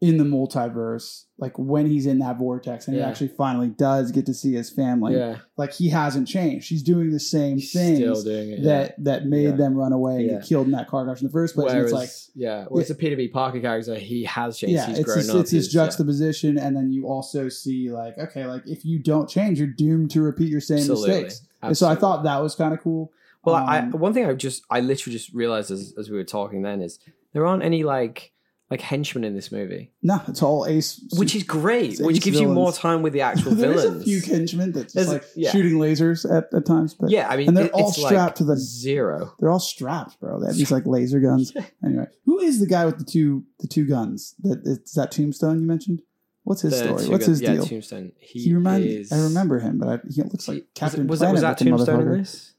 in the multiverse, like when he's in that vortex and Yeah. he actually finally does get to see his family. yeah, Like he hasn't changed. He's doing the same thing still things doing it. yeah. that that made them run away and get killed in that car crash in the first place. Whereas, it's like yeah, whereas the Peter B. Parker character, he has changed. yeah, he's it's grown this, up. it's yeah. juxtaposition, and then you also see like, okay, like if you don't change, you're doomed to repeat your same Absolutely. mistakes. And so I thought that was kind of cool. Well, I, Um, one thing I just I literally just realized as, as we were talking then is there aren't any like like henchmen in this movie, No, it's all Ace. which is great, which gives you more time with the *laughs* actual There's villains. a few henchmen that's There's- like yeah. shooting lasers at, at times, but yeah, I mean, and they're it- all strapped to the- zero. they're all strapped, bro. They have these like laser guns. *laughs* Anyway, who is the guy with the two the two guns? That is that Tombstone you mentioned? What's his The story? What's his yeah, deal? Tombstone. He, He remind is. I remember him, but I, he looks he- like Captain was, it, was that Planet. was that Tombstone in this?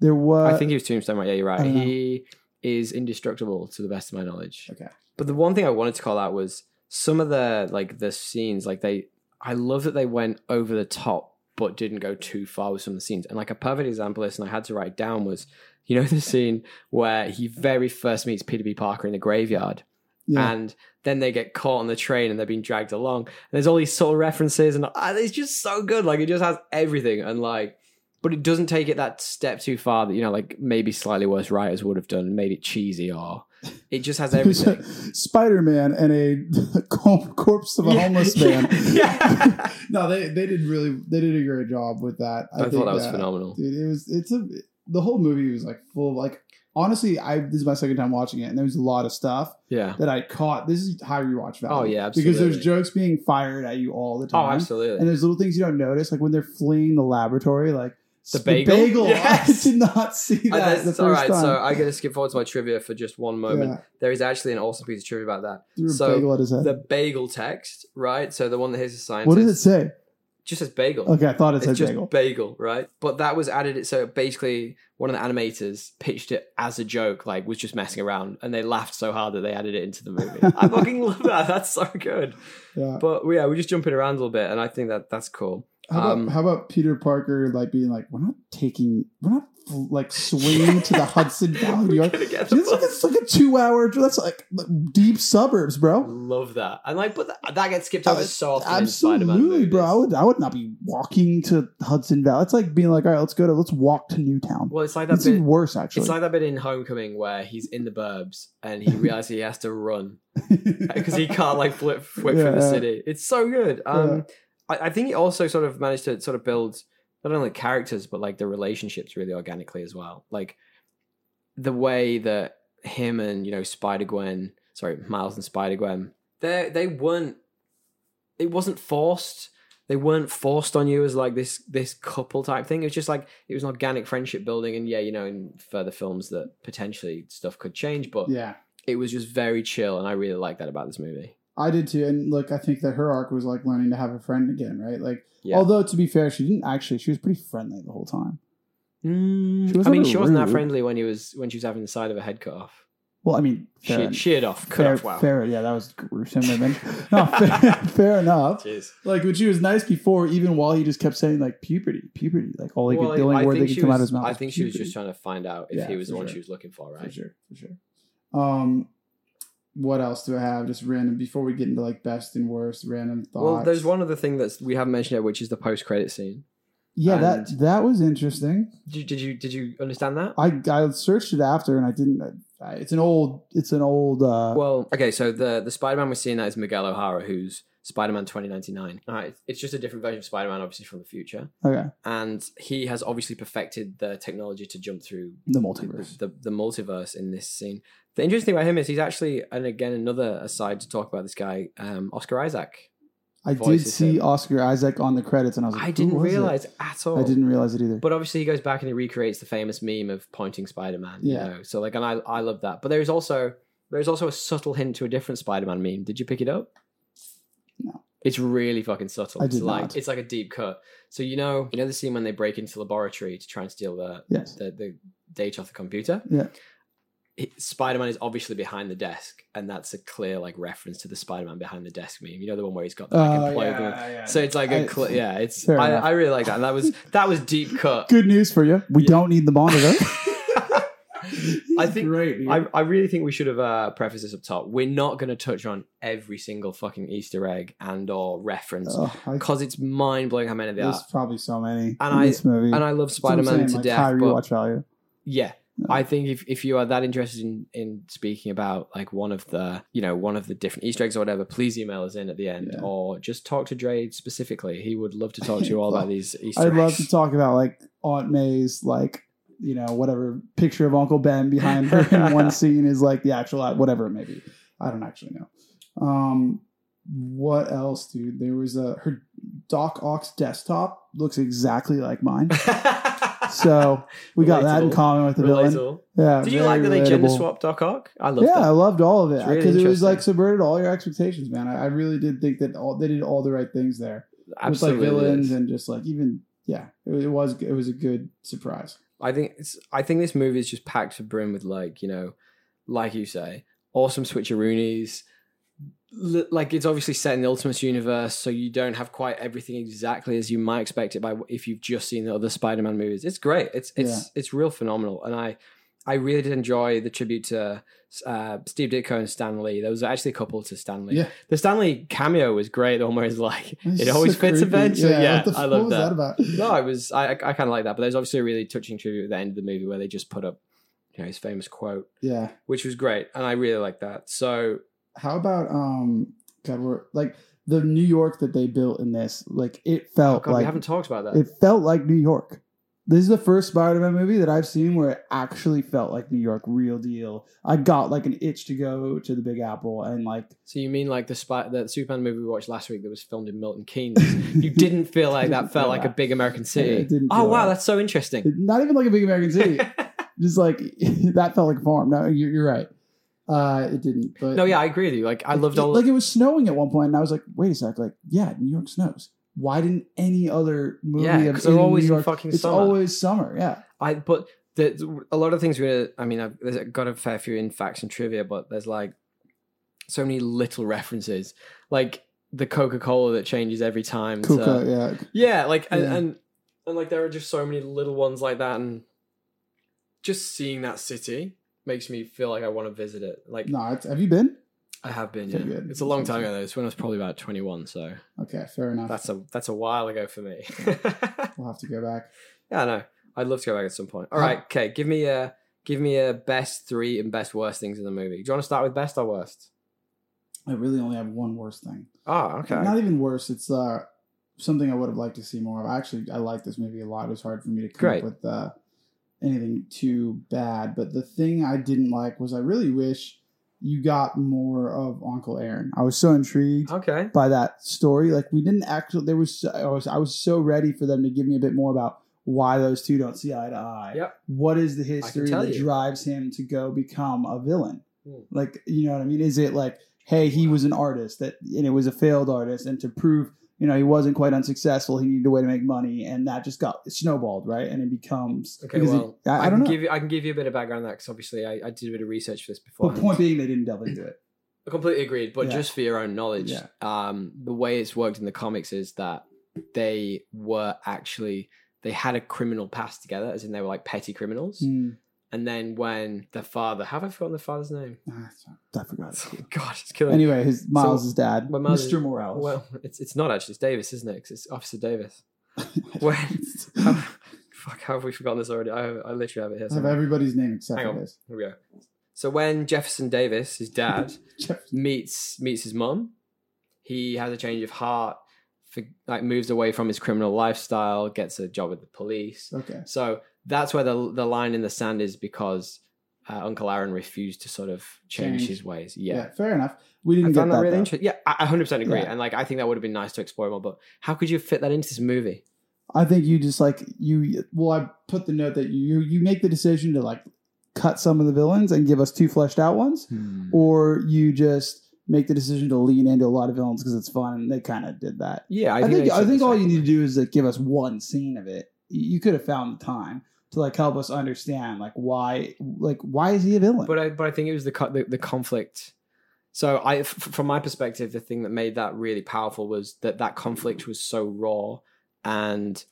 There was. I think he was Tombstone, right? Yeah, you're right. He is indestructible to the best of my knowledge. okay. But the one thing I wanted to call out was some of the like the scenes, like they I love that they went over the top but didn't go too far with some of the scenes. And like a perfect example of this, and I had to write it down was you know the scene where he very first meets Peter B. Parker in the graveyard Yeah. and then they get caught on the train and they're being dragged along. And there's all these subtle references, and ah, it's just so good. Like it just has everything, and like, but it doesn't take it that step too far. That you know, like maybe slightly worse writers would have done, made it cheesy, or it just has *laughs* everything. Spider Man and a *laughs* corpse of a homeless *laughs* man. yeah, no, they they did really they did a great job with that. I, thought think that was phenomenal. Dude, it was it's a the whole movie was like full of like honestly I this is my second time watching it and there was a lot of stuff Yeah. that I caught. This is high rewatch value. Oh, yeah, because there's jokes being fired at you all the time Oh, time. absolutely. and there's little things you don't notice, like when they're fleeing the laboratory, like The bagel? Yes. *laughs* I did not see that the first all right, time. so I'm going to skip forward to my trivia for just one moment. yeah, There is actually an awesome piece of trivia about that. threw So, bagel at his head. The bagel text, right? So the one that he's a scientist. what does it say? Just says bagel. Okay, I thought it it's said just bagel. bagel. right? But that was added. So basically, one of the animators pitched it as a joke, like was just messing around, and they laughed so hard that they added it into the movie. *laughs* I fucking love that. That's so good. Yeah. But yeah, we're just jumping around a little bit, and I think that that's cool. How about, Um, how about Peter Parker like being like, we're not taking, we're not like swinging to the *laughs* Hudson Valley, New York. gonna get the It's like, it's like a two hour. That's like deep suburbs, bro. Love that, and like, but that, that gets skipped over Uh, so often Absolutely, bro. I would, I would not be walking to Hudson Valley. It's like being like, all right, let's go to, let's walk to Newtown. Well, it's like that It's bit. even worse, actually. It's like that bit in Homecoming where he's in the burbs and he realizes he has to run *laughs* because he can't like flip flip Yeah, through the yeah. city. It's so good. Um, I, I think it also sort of managed to sort of build not only characters but like the relationships really organically as well. Like the way that him and you know Spider Gwen, sorry Miles and Spider Gwen, they they weren't. It wasn't forced. They weren't forced on you as like this this couple type thing. It was just like it was an organic friendship building, and yeah, you know, in further films that potentially stuff could change, but yeah, it was just very chill, and I really like that about this movie. I did too. And look, I think that her arc was like learning to have a friend again, right? Like, Yeah. although to be fair, she didn't actually. She was pretty friendly the whole time. Mm, I mean, she wasn't that friendly when he was when she was having the side of her head cut off. Well, I mean, fair, She sheared off, cut fair, off. Wow. fair, yeah, that was gruesome. No, fair, *laughs* fair enough. Jeez. Like when she was nice before, even while he just kept saying like puberty, puberty, like all he Well, could, the only I word that could come out of his mouth. I was think she was just trying to find out if Yeah, he was the one sure. she was looking for, right? for sure, for sure. Um, what else do I have? Just random before we get into like best and worst, random thoughts. Well, there's one other thing that we haven't mentioned yet, which is the post-credit scene. Yeah, that that was interesting. Did you did you, did you understand that? I I searched it after and I didn't. I, it's an old. It's an old. uh Well, okay, so the the Spider-Man we're seeing that is Miguel O'Hara, who's Spider-Man 2099. All right, it's just a different version of Spider-Man, obviously from the future, Okay, and he has obviously perfected the technology to jump through the the, multiverse. the, the multiverse in this scene. The interesting thing about him is he's actually, and again, another aside to talk about this guy, um, Oscar Isaac. I did see him. Oscar Isaac on the credits, and I was like, I didn't was it? realize at all. I didn't realize it either. But obviously, he goes back and he recreates the famous meme of pointing Spider-Man. Yeah. You know? So like, and I I love that. But there's also there's also a subtle hint to a different Spider-Man meme. Did you pick it up? It's really fucking subtle. I it's did like not. it's like a deep cut. So you know you know the scene when they break into the laboratory to try and steal the yes. the, the data off the computer. Yeah. Spider-Man is obviously behind the desk, and that's a clear like reference to the Spider-Man behind the desk meme. You know the one where he's got the like, Oh, employee yeah, yeah. So it's like a I- cl- yeah, it's I. I really like that. And that was that was deep *laughs* cut. Good news for you. We Yeah. don't need the monitor. *laughs* *laughs* I think- great. I, I really think we should have uh, prefaced this up top. We're not going to touch on every single fucking Easter egg and or reference because it's mind blowing how many there there's are. There's probably so many in I- this movie. And I love That's what I'm Spider Man to like, death, High but rewatch value. yeah, Yeah. I think if, if you are that interested in, in speaking about like one of the you know one of the different Easter eggs or whatever, please email us in at the end Yeah. or just talk to Dre specifically. He would love to talk to you all about *laughs* these Easter I'd eggs. love to talk about like Aunt May's like you know whatever picture of Uncle Ben behind her in one *laughs* scene is like the actual whatever it may be. I don't actually know. Um, what else, dude? There was a her Doc Ock's desktop looks exactly like mine. *laughs* So we got that in common with the villain. Yeah. Did you like that they gender relatable. swapped Doc Ock? I love Yeah, I loved all of it It's really because it was like subverted all your expectations, man. I, I really did think that all they did all the right things there. Absolutely. with like villains and just like even yeah, it, it was it was a good surprise. I think it's I think this movie is just packed to brim with like, you know, like you say, awesome switcheroonies. L- Like it's obviously set in the Ultimates universe, so you don't have quite everything exactly as you might expect it by if you've just seen the other Spider-Man movies. It's great. It's it's it's real phenomenal, and I I really did enjoy the tribute to uh, Steve Ditko and Stan Lee. There was actually a couple to Stan Lee. Yeah. The Stan Lee cameo was great. The one where he's like, It's it always so fits creepy. eventually. Yeah, I love that. that? No, I was I I, kind of like that, but there's obviously a really touching tribute at the end of the movie where they just put up, you know, his famous quote, Yeah. which was great, and I really like that. So How about um God, we're like the New York that they built in this, like it felt oh God, we haven't talked about that. it felt like New York. This is the first Spider-Man movie that I've seen where it actually felt like New York, real deal. I got like an itch to go to the Big Apple and like so you mean like the spy, the Superman movie we watched last week that was filmed in Milton Keynes? you didn't feel like that Didn't felt feel like a big American city. It didn't oh wow, that. that's so interesting. not even like a big American city. *laughs* just like *laughs* that felt like a farm. No, you're, you're right. Uh, it didn't. But no, yeah, I agree with you. Like I loved it- all. like it was snowing at one point, and I was like, wait a sec, like yeah, New York snows. Why didn't any other movie Yeah, of 'cause they're always New York, fucking it's summer. always summer. Yeah, I but the, a lot of things we're. I mean, I've there's got a fair few in facts and trivia, but there's like so many little references, like the Coca Cola that changes every time. Kuka. Yeah, yeah, like and, Yeah. and and like there are just so many little ones like that, and just seeing that city makes me feel like I want to visit it. Like no, it's, have you been? I have been. Yeah. good. It's a long time ago though. It's when I was probably about twenty one, so Okay, fair enough. that's a that's a while ago for me. *laughs* we'll have to go back. Yeah, I know. I'd love to go back at some point. All right, okay. Give me a give me a best three and best worst things in the movie. Do you want to start with best or worst? I really only have one worst thing. Oh, okay. Not even worse. It's uh something I would have liked to see more of. Actually, I like this movie a lot. It was hard for me to come Great. up with uh, anything too bad. But the thing I didn't like was I really wish you got more of Uncle Aaron. I was so intrigued Okay. by that story. Like we didn't actually. There was I was I was so ready for them to give me a bit more about why those two don't see eye to eye. Yep. What is the history that you. drives him to go become a villain? Hmm. Like you know what I mean? Is it like hey he was an artist that and it was a failed artist and to prove you know he wasn't quite unsuccessful he needed a way to make money and that just got snowballed right and it becomes Okay. Well, I, I I, don't can know. give you I can give you a bit of background on that because obviously I, I did a bit of research for this before. but point being they didn't delve into it. I completely agreed, but Yeah. just for your own knowledge, Yeah. um, the way it's worked in the comics is that they were actually they had a criminal past together, as in they were like petty criminals. Hmm. And then when the father, have I forgotten the father's name? Ah, I forgot. *laughs* God, it's killing me. Anyway, his Miles' dad, when Miles- Mr. Morales. Well, it's it's not actually. It's Davis, isn't it? 'Cause it's Officer Davis. *laughs* when *laughs* how, fuck, how have we forgotten this already? I, I literally have it here. I have everybody's name except Hang on. his. Here we go. So when Jefferson Davis, his dad, meets meets his mom, he has a change of heart, for, like moves away from his criminal lifestyle, gets a job with the police. Okay. So that's where the the line in the sand is because uh, Uncle Aaron refused to sort of change, Change. his ways. Yeah. Yeah. fair enough. We didn't get found that. that really interesting. Yeah, I I 100% agree. Yeah. And like, I think that would have been nice to explore more. But how could you fit that into this movie? I think you just like you. Well, I put the note that you you make the decision to like cut some of the villains and give us two fleshed out ones, or you just make the decision to lean into a lot of villains because it's fun, and they kind of did that. Yeah, I, think they I think all you need to do is like give us one scene of it. You could have found the time to like help us understand like why like why is he a villain? but I but I think it was the the, the conflict. So I, f- from my perspective, the thing that made that really powerful was that that conflict was so raw, and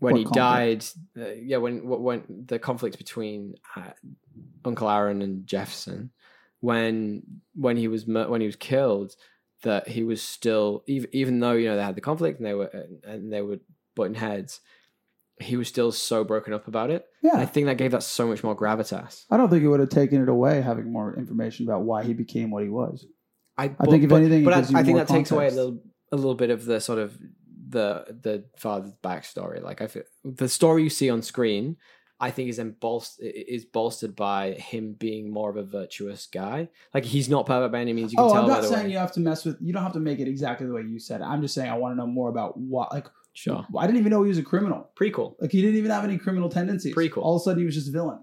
when What he conflict? died, uh, yeah, when when the conflict between uh, Uncle Aaron and Jefferson, when when he was when he was killed, that he was still even even though you know they had the conflict and they were and they were butting heads, he was still so broken up about it. yeah, And I think that gave that so much more gravitas. I don't think it would have taken it away having more information about why he became what he was. I, I think if anything, it but I, I think that takes away a little, a little bit of the sort of the the father's backstory. Like I feel the story you see on screen, I think is embolst- is bolstered by him being more of a virtuous guy. Like he's not perfect by any means. You can Oh, tell I'm not saying way. you have to mess with. You don't have to make it exactly the way you said it. I'm just saying I want to know more about what. Like, Sure. I didn't even know he was a criminal. Prequel. Like, he didn't even have any criminal tendencies. Prequel. All of a sudden, he was just a villain.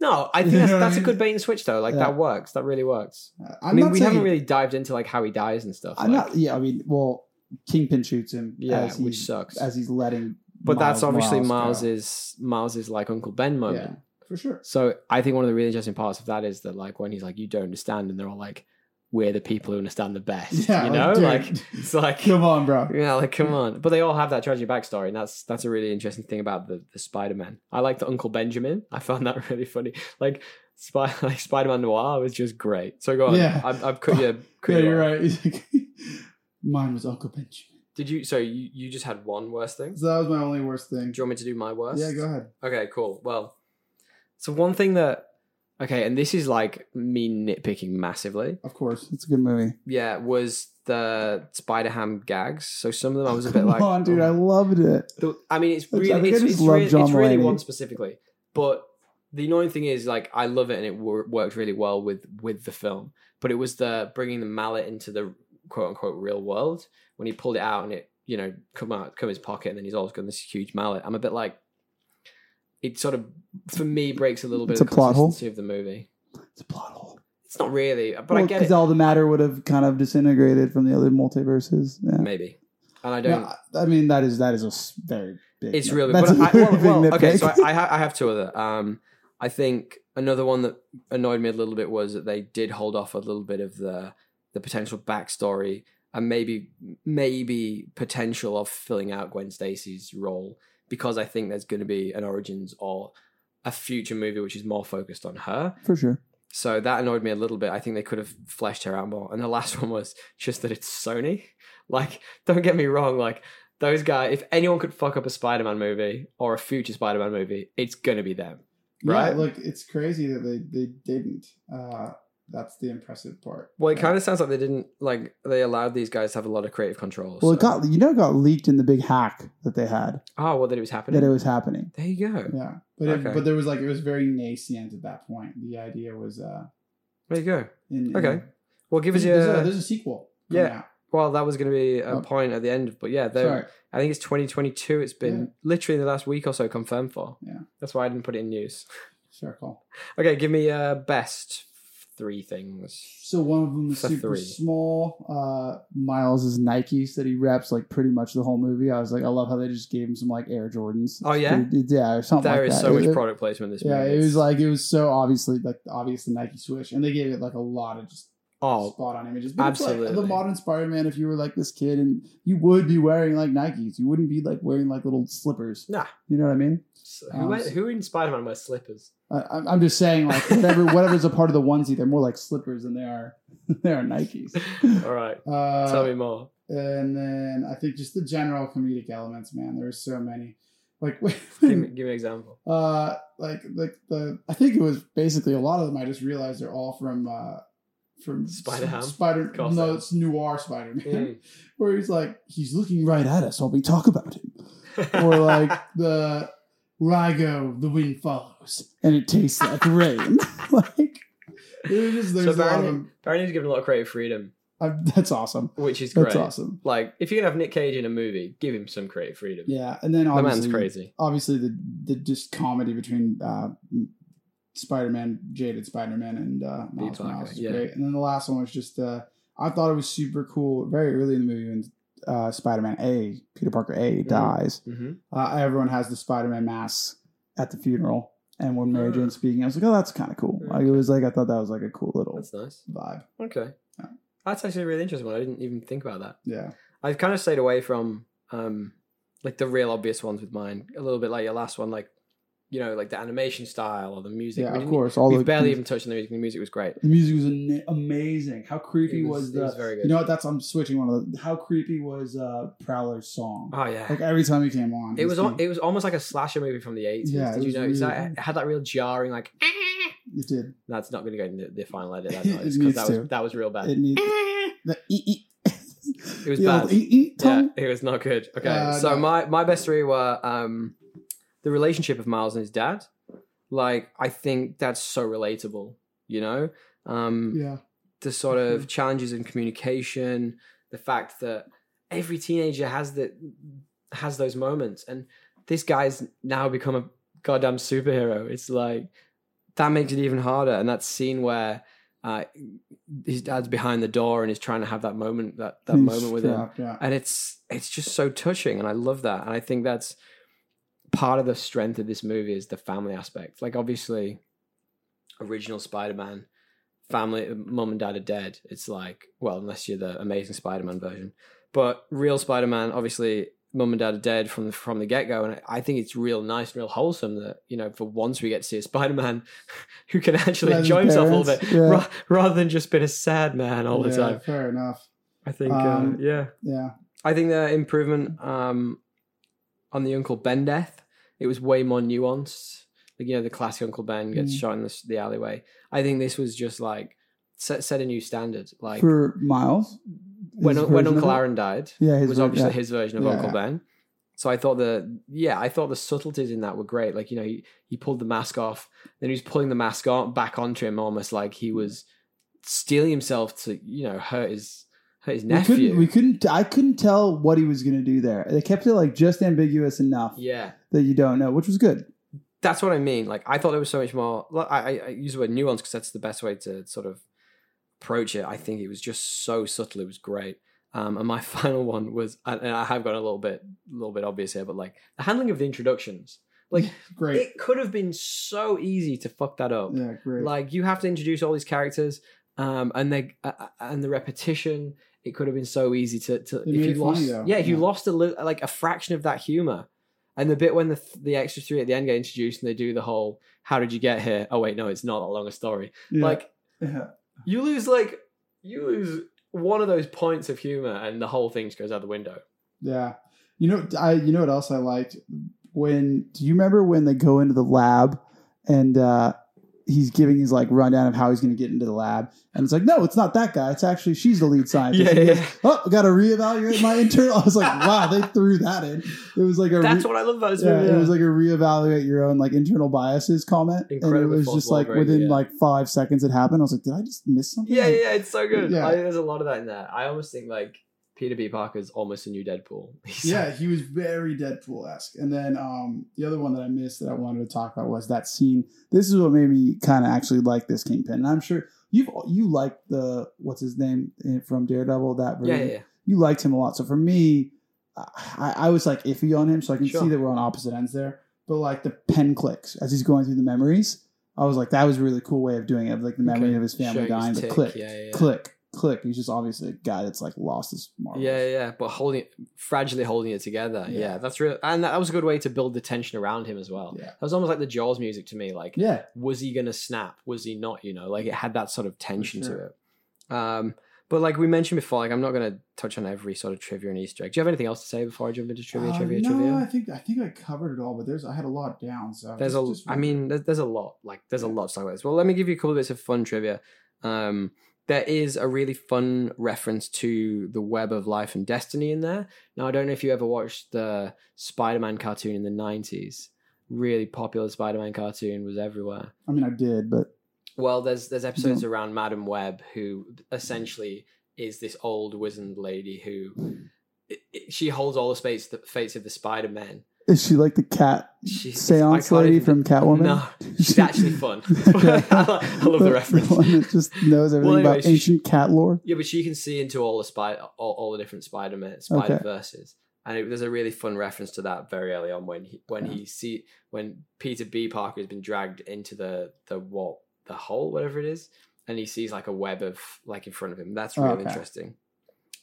No, I *laughs* think that's, I that's a good bait and switch though. Like Yeah. that works. That really works. Uh, i I'm mean, we saying, haven't really dived into like how he dies and stuff. I'm like- not. Yeah, I mean, well, Kingpin shoots him. Yeah, as which sucks. As he's letting. but that's Miles obviously Morales go. Miles's Miles's like Uncle Ben moment. Yeah, for sure. So I think one of the really interesting parts of that is that like when he's like, "You don't understand," and they're all like, "We're the people who understand the best." Yeah, you know, dude. like it's like Come on, bro. *laughs* yeah, like come on. But they all have that tragic backstory, and that's that's a really interesting thing about the the Spider Man. I like the Uncle Benjamin. I found that *laughs* really funny. Like. Spy, *laughs* like Spider-Man Noir was just great. So go on. Yeah. I've, I've cut you. cut Yeah, you you're off. right. Mine was Uncle Benjamin. Did you? So you, you just had one worst thing? So that was my only worst thing. Do you want me to do my worst? Yeah, go ahead. Okay, cool. Well, so one thing that okay, and this is like me nitpicking massively. Of course, it's a good movie. Yeah, was the Spider Ham gags. So some of them I was a bit *laughs* Come like, on, dude, oh. I loved it. The- I mean, it's really, I it's, it's, really, it's really one specifically, but the annoying thing is like I love it and it wor- worked really well with with the film, but it was the bringing the mallet into the quote unquote real world when he pulled it out and it you know come out come his pocket and then he's always got this huge mallet. I'm a bit like it sort of for me breaks a little bit It's of a the plot hole? consistency of the movie. It's a plot hole. It's not really, but I get Because all the matter would have kind of disintegrated from the other multiverses. Yeah. maybe, and I don't. I mean, that is that is a very big. It's really, that's but a I, well, big well, okay. So I, I, ha- I have two other. Um, I think another one that annoyed me a little bit was that they did hold off a little bit of the the potential backstory and maybe maybe potential of filling out Gwen Stacy's role because I think there's going to be an origins or a future movie which is more focused on her. for sure. So that annoyed me a little bit. I think they could have fleshed her out more. And the last *laughs* one was just that it's Sony. *laughs* Like, don't get me wrong, like those guys, if anyone could fuck up a Spider-Man movie or a future Spider-Man movie, it's gonna be them. Right. Yeah, look, it's crazy that they they didn't. Uh, that's the impressive part. Well, it kind of sounds like they didn't like they allowed these guys to have a lot of creative control. Well, it got you know it got leaked in the big hack that they had oh well that it was happening. that it was happening. there you go. Yeah, but it, but there was like it was very nascent at that point. The idea was uh, There you go. in, in Okay. Well, give us There's, your. a, there's a sequel. Yeah. out. well, that was going to be a Oh. point at the end, but yeah, Sorry. I think it's 2022. It's been Yeah. literally the last week or so confirmed for. Yeah. That's why I didn't put it in news. Sure, call. Okay, give me uh best three things. So one of them is super three. small. Uh, Miles is Nikes that he reps like pretty much the whole movie. I was like, I love how they just gave him some like Air Jordans. Oh, yeah? pretty- yeah, or something. There like is that. so much It- product placement in this Yeah, movie. it was like it was so obviously like obvious the Nike swoosh, and they gave it like a lot of just oh, spot on images. But it's like absolutely. the modern Spider-Man, if you were like this kid, and you would be wearing like Nikes, you wouldn't be like wearing like little slippers. Nah. you know what I mean. who, wear- who in Spider Man wears slippers? I, I'm- just saying like *laughs* whatever whatever's a part of the onesie, they're more like slippers than they are *laughs* they are Nikes. *laughs* All right, Uh, tell me more. And then I think just the general comedic elements, man. There's so many. Like, Give me, give me an example. uh, like like the I think it was basically a lot of them. I just realized they're all from uh from? Spider. Course No, it's noir Spider Man, Mm. *laughs* where he's like he's looking right at us while we talk about him, *laughs* or like the Rago, the wind follows, and it tastes like rain. *laughs* like, just there's so a lot of Barney. Barney's given a lot of creative freedom, I, that's awesome. which is great. That's awesome. Like, if you're gonna have Nick Cage in a movie, give him some creative freedom. Yeah, and then the man's crazy. obviously the the just comedy between uh, Spider-Man, jaded Spider-Man, and uh, Miles Morales is yeah. great. And then the last one was just uh, I thought it was super cool. Very early in the movie when uh, Spider-Man A, Peter Parker A, dies, hmm uh, everyone has the Spider-Man mask at the funeral. And when Mary Ah. Jane's speaking, I was like, "Oh, that's kind of cool." Like it was like I thought that was like a cool little That's nice. vibe. Okay, Yeah. that's actually a really interesting one. I didn't even think about that. Yeah, I've kind of stayed away from um like the real obvious ones with mine. A little bit like your last one, like you know, like the animation style or the music. yeah, We of course. All the barely even touched on the music. The music was great. The music was an- amazing. How creepy It was, was- it the? was very good. You know what? That's I'm switching one of the. How creepy was uh, Prowler's song? Oh yeah. Like every time he came on, It was al- it was almost like a slasher movie from the eighties. Yeah, it Did you know? really that? It had that real jarring like. *laughs* it did. That's not going to go in the, the final edit. *laughs* That It noise because needs that to. was that was real bad. It need *laughs* the e e. It was the bad. E yeah, it was not good. Okay, Uh, so no. my my best three were um, the relationship of Miles and his dad. Like I think that's so relatable. You know, um, Yeah. the sort of challenges in communication, the fact that every teenager has that has those moments, and this guy's now become a goddamn superhero. It's like that makes it even harder. And that scene where uh, his dad's behind the door and he's trying to have that moment, that that He's moment with him, Yeah. and it's it's just so touching, and I love that. And I think that's part of the strength of this movie is the family aspect. Like obviously, original Spider-Man family, mom and dad are dead. It's like well, unless you're the Amazing Spider-Man version, but real Spider-Man, obviously, mum and dad are dead from the, from the get go, and I think it's real nice and real wholesome that you know for once we get to see a Spider-Man *laughs* who can actually Let enjoy himself a little bit, yeah. ra- rather than just being a sad man all the time. Fair enough. I think, Um, uh, yeah. Yeah. I think the improvement um, on the Uncle Ben death, it was way more nuanced. Like you know, the classic Uncle Ben gets Mm. shot in the, the alleyway. I think this was just like set set a new standard. Like For Miles. when when Uncle? Aaron died, Yeah, his was ver- obviously yeah. his version of Yeah. Uncle Ben. So I thought the yeah, I thought the subtleties in that were great. Like you know, he he pulled the mask off, then he was pulling the mask on back onto him, almost like he was steeling himself to you know hurt his his We couldn't, we couldn't. I couldn't tell what he was going to do there. They kept it like just ambiguous enough yeah. that you don't know, which was good. that's what I mean. Like I thought it was so much more. I, I, I use the word nuance because that's the best way to sort of approach it. I think it was just so subtle. It was great. Um, and my *laughs* final one was, and and I have gone a little bit, a little bit obvious here, but like the handling of the introductions. Like *laughs* Great. it could have been so easy to fuck that up. yeah, great. Like you have to introduce all these characters, um, and they uh, uh, and the repetition. It could have been so easy to, to if you funny, lost, though. yeah, if you lost a li- like a fraction of that humor, and the bit when the the extra three at the end get introduced and they do the whole "How did you get here?" Oh wait, no, it's not that long a story. Yeah. Like yeah. you lose like you lose one of those points of humor, and the whole thing just goes out the window. Yeah. You know, I you know what else I liked when do you remember when they go into the lab and uh he's giving his like rundown of how he's going to get into the lab and it's like no it's not that guy it's actually she's the lead scientist Yeah, yeah. goes, oh I got to reevaluate my intern I was like wow they threw that in it was like a That's re- what I love about this yeah, movie. it was like a reevaluate your own like internal biases comment Incredibly and it was just like very within yeah. like five seconds it happened I was like did I just miss something yeah, Like, yeah, it's so good. Yeah. I, there's a lot of that in that. I almost think like Peter B. Parker's almost a new Deadpool. *laughs* Yeah, he was very Deadpool esque. And then um, the other one that I missed that I wanted to talk about was that scene. This is what made me kind of actually like this Kingpin. And I'm sure you've you like the what's his name from Daredevil that yeah, version. yeah, yeah. You liked him a lot. So for me, I, I was like iffy on him. So I can Sure. see that we're on opposite ends there. But like the pen clicks as he's going through the memories, I was like that was a really cool way of doing it. Like the memory Okay. of his family Showing dying, the tick, click, yeah, yeah, yeah. click, click. He's just obviously a guy that's like lost his marbles. Yeah, yeah, yeah, but holding it, fragilely holding it together. Yeah. Yeah. that's real, and that was a good way to build the tension around him as well. Yeah. That was almost like the Jaws music to me. Like, yeah. was he gonna snap? Was he not? You know, like it had that sort of tension to it. Um, but like we mentioned before, like I'm not gonna touch on every sort of trivia and Easter egg. Do you have anything else to say before I jump into trivia, Uh, trivia, no, trivia? I think I think I covered it all, but there's I had a lot down. So there's just- a, just- I mean, there's, there's a lot. Like, there's a lot to talk about this. Well, let me give you a couple bits of fun trivia. Um, there is a really fun reference to the Web of Life and Destiny in there. Now, I don't know if you ever watched the Spider-Man cartoon in the '90s. Really popular Spider-Man cartoon was everywhere. I mean, I did, but Well, there's there's episodes around Madame Web, who essentially is this old wizened lady who it, it- she holds all the fates the fates of the Spider Men. Is she like the cat She's seance lady even- from Catwoman? No, she's actually fun. *laughs* *laughs* I love the reference. one that just knows everything Well, anyway, about she- ancient cat lore. Yeah, but she can see into all the spider, all, all the different Spider Man, Spider verses, and it, there's a really fun reference to that very early on when he when Yeah. he see when Peter B Parker has been dragged into the the what the hole whatever it is, and he sees like a web of like in front of him. That's oh, really Okay. interesting.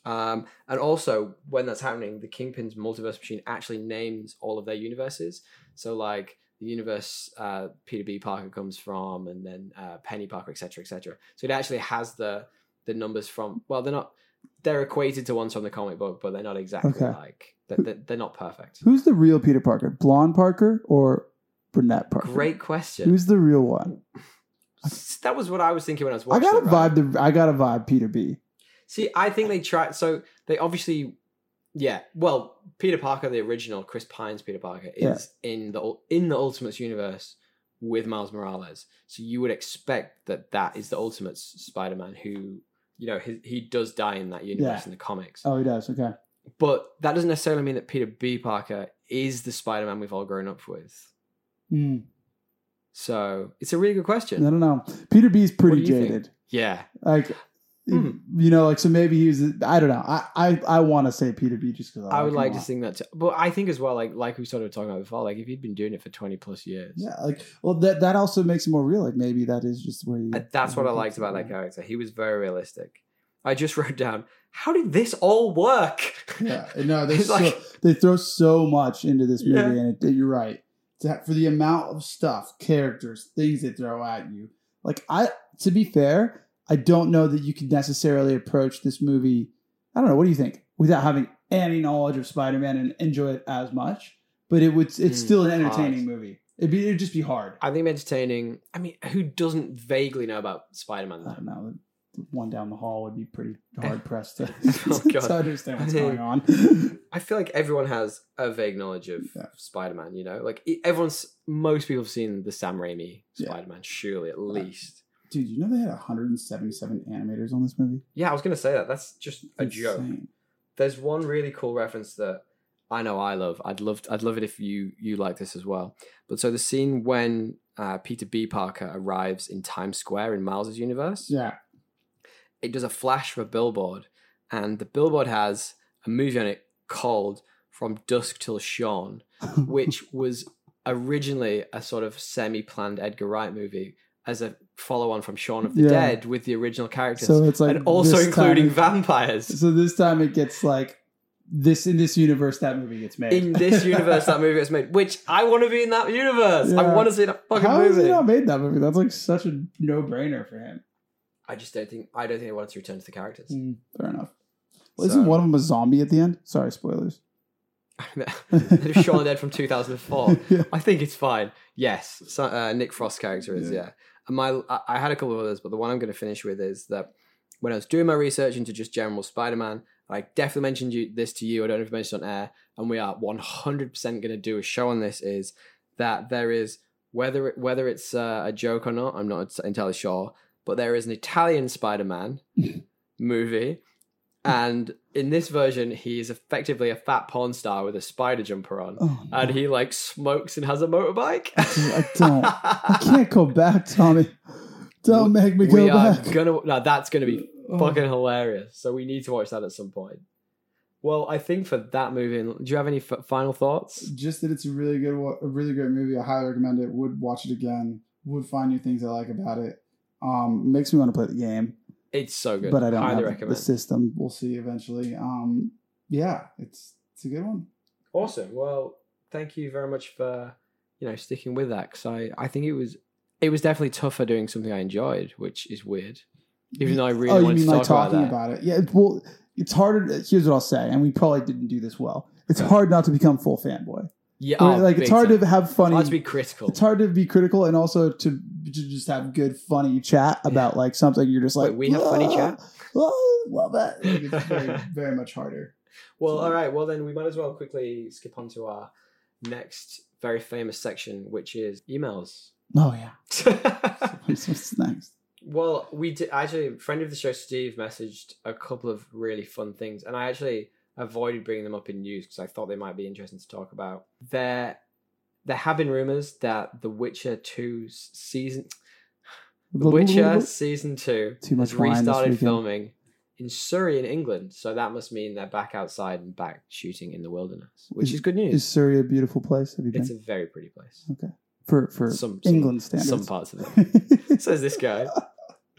Um, and also when that's happening, the Kingpin's multiverse machine actually names all of their universes. So like the universe uh, Peter B Parker comes from, and then uh, Peni Parker, etc., etc. So it actually has the the numbers from. Well, they're not. They're equated to ones from the comic book, but they're not exactly Okay. like. They're, they're, not perfect. Who's the real Peter Parker? Blonde Parker or brunette Parker? Great question. Who's the real one? that was what I was thinking when I was watching. I got a right? vibe. The I got a vibe. Peter B. See, I think they tried. So they obviously, yeah. Well, Peter Parker, the original Chris Pine's Peter Parker, is in the in the Ultimates universe with Miles Morales. So you would expect that that is the Ultimates Spider-Man who, you know, he, he does die in that universe Yeah. in the comics. Oh, he does. Okay. But that doesn't necessarily mean that Peter B. Parker is the Spider-Man we've all grown up with. Mm, So it's a really good question. I don't know. Peter B. is pretty you think? jaded. Yeah. Like, Hmm. you know, like so maybe he was. I don't know. I I, I want to say Peter B just because I would like to sing that, too. but I think as well, like like we started talking about before, like if he'd been doing it for twenty plus years, Yeah, like well, that that also makes it more real. Like maybe that is just where you. Uh, That's what I liked about that character. He was very realistic. I just *laughs* wrote down, how did this all work? Yeah, no, *laughs* they so, like- they throw so much into this movie, Yeah. and it, you're right. For the amount of stuff, characters, things they throw at you, like I, to be fair, I don't know that you could necessarily approach this movie. I don't know. What do you think? Without having any knowledge of Spider-Man and enjoy it as much, but it would. It's Mm, still an entertaining hard. movie. It'd be. It'd just be hard. I think entertaining. I mean, who doesn't vaguely know about Spider Man? I don't know. One down the hall would be pretty *laughs* hard pressed to, *laughs* Oh, *laughs* to understand what's going on. I feel like everyone has a vague knowledge of Yeah. Spider Man. You know, like everyone's. Most people have seen the Sam Raimi Spider Man, surely at least. Dude, you know they had 177 animators on this movie? Yeah, I was gonna say that. That's just a joke. There's one really cool reference that I know I love. I'd love I'd love it if you you like this as well. But so the scene when uh, Peter B. Parker arrives in Times Square in Miles's universe, Yeah. it does a flash of a billboard, and the billboard has a movie on it called From Dusk Till Dawn, *laughs* which was originally a sort of semi-planned Edgar Wright movie as a follow-on from Shaun of the Yeah. Dead with the original characters, so it's like and also including vampires. So this time it gets like this in this universe that movie gets made. in this *laughs* universe that movie gets made, which I want to be in that universe. I want to see that fucking How has movie. he not made that movie? That's like such a no brainer for him. I just don't think I don't think he wants to return to the characters. Mm, fair enough. Well, So- isn't one of them a zombie at the end? Sorry, spoilers. *laughs* Shaun of the Dead from 2004. *laughs* yeah. I think it's fine. Yes, so, uh, Nick Frost's character is Yeah. yeah. My I, had a couple of others, but the one I'm going to finish with is that when I was doing my research into just general Spider-Man, I definitely mentioned you, this to you. I don't know if I mentioned it on air, and we are 100% going to do a show on this. Is that there is whether it, whether it's uh, a joke or not, I'm not entirely sure, but there is an Italian Spider-Man *laughs* movie. And in this version, he is effectively a fat porn star with a spider jumper on Oh, and he like smokes and has a motorbike. I don't. I can't go back, Tommy. Don't make me go we are back. gonna. No, that's gonna be Oh. fucking hilarious. So we need to watch that at some point. Well, I think for that movie, do you have any f- final thoughts? Just that it's a really good, a really great movie. I highly recommend it. Would watch it again. Would find new things I like about it. Um, makes me want to play the game, It's so good. but I don't highly have recommend. the system. We'll see eventually. Um, yeah, it's it's a good one. Awesome. Well, thank you very much for you know sticking with that because I I think it was it was definitely tougher doing something I enjoyed, which is weird. Even though I really oh, you wanted mean to like talk talking about about, it? Yeah. Well, it's harder. Here's what I'll say, and we probably didn't do this well. It's hard not to become full fanboy. Yeah, oh, like it's hard to have funny. hard to be critical. it's hard to be critical and also to, to just have good funny chat about like something you're just like Wait, we have funny "Ah, chat? love it like, it's very, *laughs* very much harder Well, all right. Well, then we might as well quickly skip on to our next very famous section, which is emails. oh yeah *laughs* what's, next well, we did actually. Friend of the show, Steve, messaged a couple of really fun things, and I actually avoided bringing them up in news because I thought they might be interesting to talk about. There, there have been rumors that The Witcher Two season, The Witcher season two, Too much has restarted filming in Surrey in England. So that must mean they're back outside and back shooting in the wilderness, which Is- is, good news. is Surrey a beautiful place have you been It's a very pretty place. okay for for Some, some England standards Some parts of it. *laughs* Says this guy *laughs*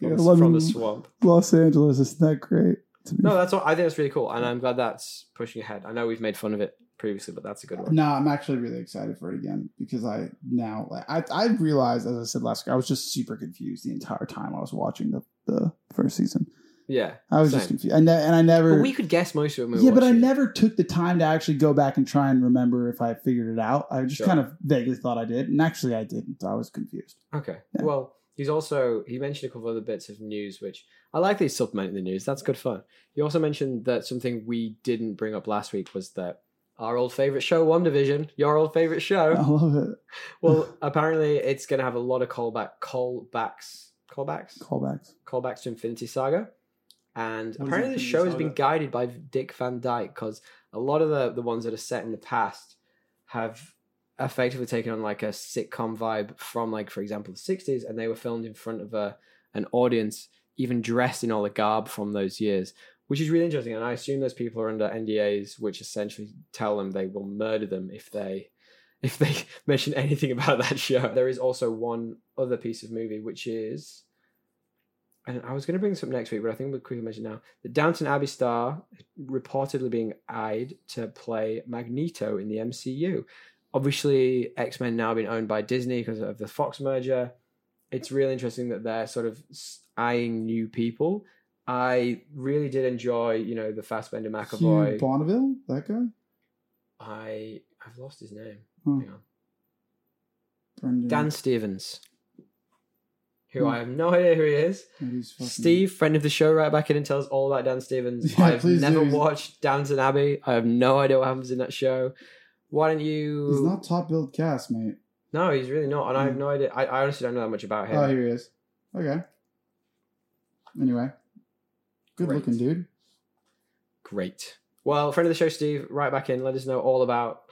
Yeah, from, the- from the swamp. Los Angeles isn't that great No, that's what I think that's really cool, and I'm glad that's pushing ahead. I know we've made fun of it previously, but that's a good one. No, I'm actually really excited for it again because I now like, I I realized as I said last week I was just super confused the entire time I was watching the the first season. Yeah, I was Same. just confused, I ne- and I never. but we could guess most of it. We yeah, but I it. never took the time to actually go back and try and remember if I figured it out. I just Sure. kind of vaguely thought I did, and actually I didn't. I was confused. Okay. Yeah. Well, he's also he mentioned a couple other bits of news, which I like These he's supplementing the news. That's good fun. He also mentioned that something we didn't bring up last week was that our old favorite show, WandaVision, your old favorite show. *laughs* I love it. Well, *laughs* apparently it's going to have a lot of callback, callbacks, callbacks, Callbacks. callbacks to Infinity Saga. And What apparently the show has been guided by Dick Van Dyke because a lot of the, the ones that are set in the past have effectively taken on like a sitcom vibe from like for example the 60s and they were filmed in front of a an audience even dressed in all the garb from those years which is really interesting and i assume those people are under ndas which essentially tell them they will murder them if they if they *laughs* mention anything about that show there is also one other piece of movie which is and I was going to bring this up next week, but I think we'll quickly mention now. The Downton Abbey star reportedly being eyed to play Magneto in the MCU. Obviously, X Men now being owned by Disney because of the Fox merger. It's really interesting that they're sort of eyeing new people. I really did enjoy, you know, the Fassbender Hugh McAvoy. Bonneville, that guy. I I've lost his name. Hmm. Hang on. Brendan. Dan Stevens, who Hmm. I have no idea who he is. Steve, friend of the show, right back in and tell us all about Dan Stevens. *laughs* Yeah, I've never do. watched Downton Abbey. I have no idea what happens in that show. Why don't you? He's not top billed cast, mate. No, he's really not, and I have Hmm. no idea. I, I honestly don't know that much about him. Oh, here he is. Okay. Anyway, good Great. looking dude. Great. Well, friend of the show, Steve, right back in. Let us know all about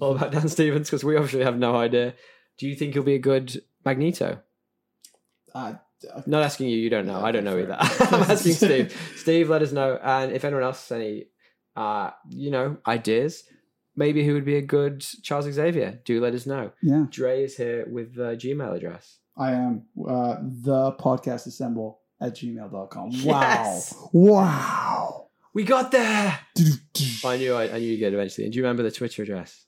all about Dan Stevens because we obviously have no idea. Do you think he'll be a good Magneto? Uh, Not asking you. You don't know. I don't know Fair. either. *laughs* I'm asking *laughs* Steve. Steve, let us know. And if anyone else has any, uh, you know, ideas, maybe who would be a good Charles Xavier, do let us know. yeah, Dre is here with the Gmail address. I am. Uh, the podcast assemble at gmail.com. Wow. Yes! Wow. We got there. I knew. I, I knew you'd get it eventually. And do you remember the Twitter address?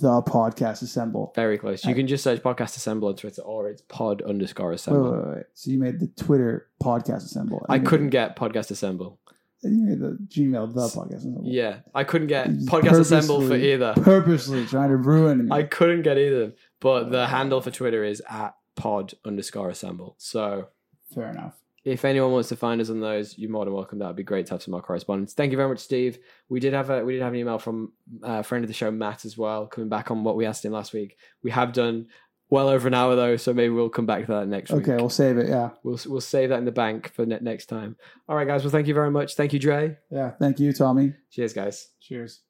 The podcast assemble. Very close. You Uh, can just search podcast assemble on Twitter, or it's pod underscore assemble. wait, wait, wait. So you made the Twitter podcast assemble. I couldn't get podcast assemble. The- You made the Gmail the podcast assemble. Yeah, I couldn't get podcast assemble for either. Purposely trying to ruin me. I couldn't get either. But the handle for Twitter is at pod underscore assemble. So Fair enough. if anyone wants to find us on those, you're more than welcome. That would be great to have some more correspondence. Thank you very much, Steve. We did have a we did have an email from a friend of the show, Matt, as well, coming back on what we asked him last week. We have done well over an hour though, so maybe we'll come back to that next week. Okay, we'll save it. Yeah. We'll we'll save that in the bank for ne- next time. All right, guys. Well, thank you very much. Thank you, Dre. Yeah. Thank you, Tommy. Cheers, guys. Cheers.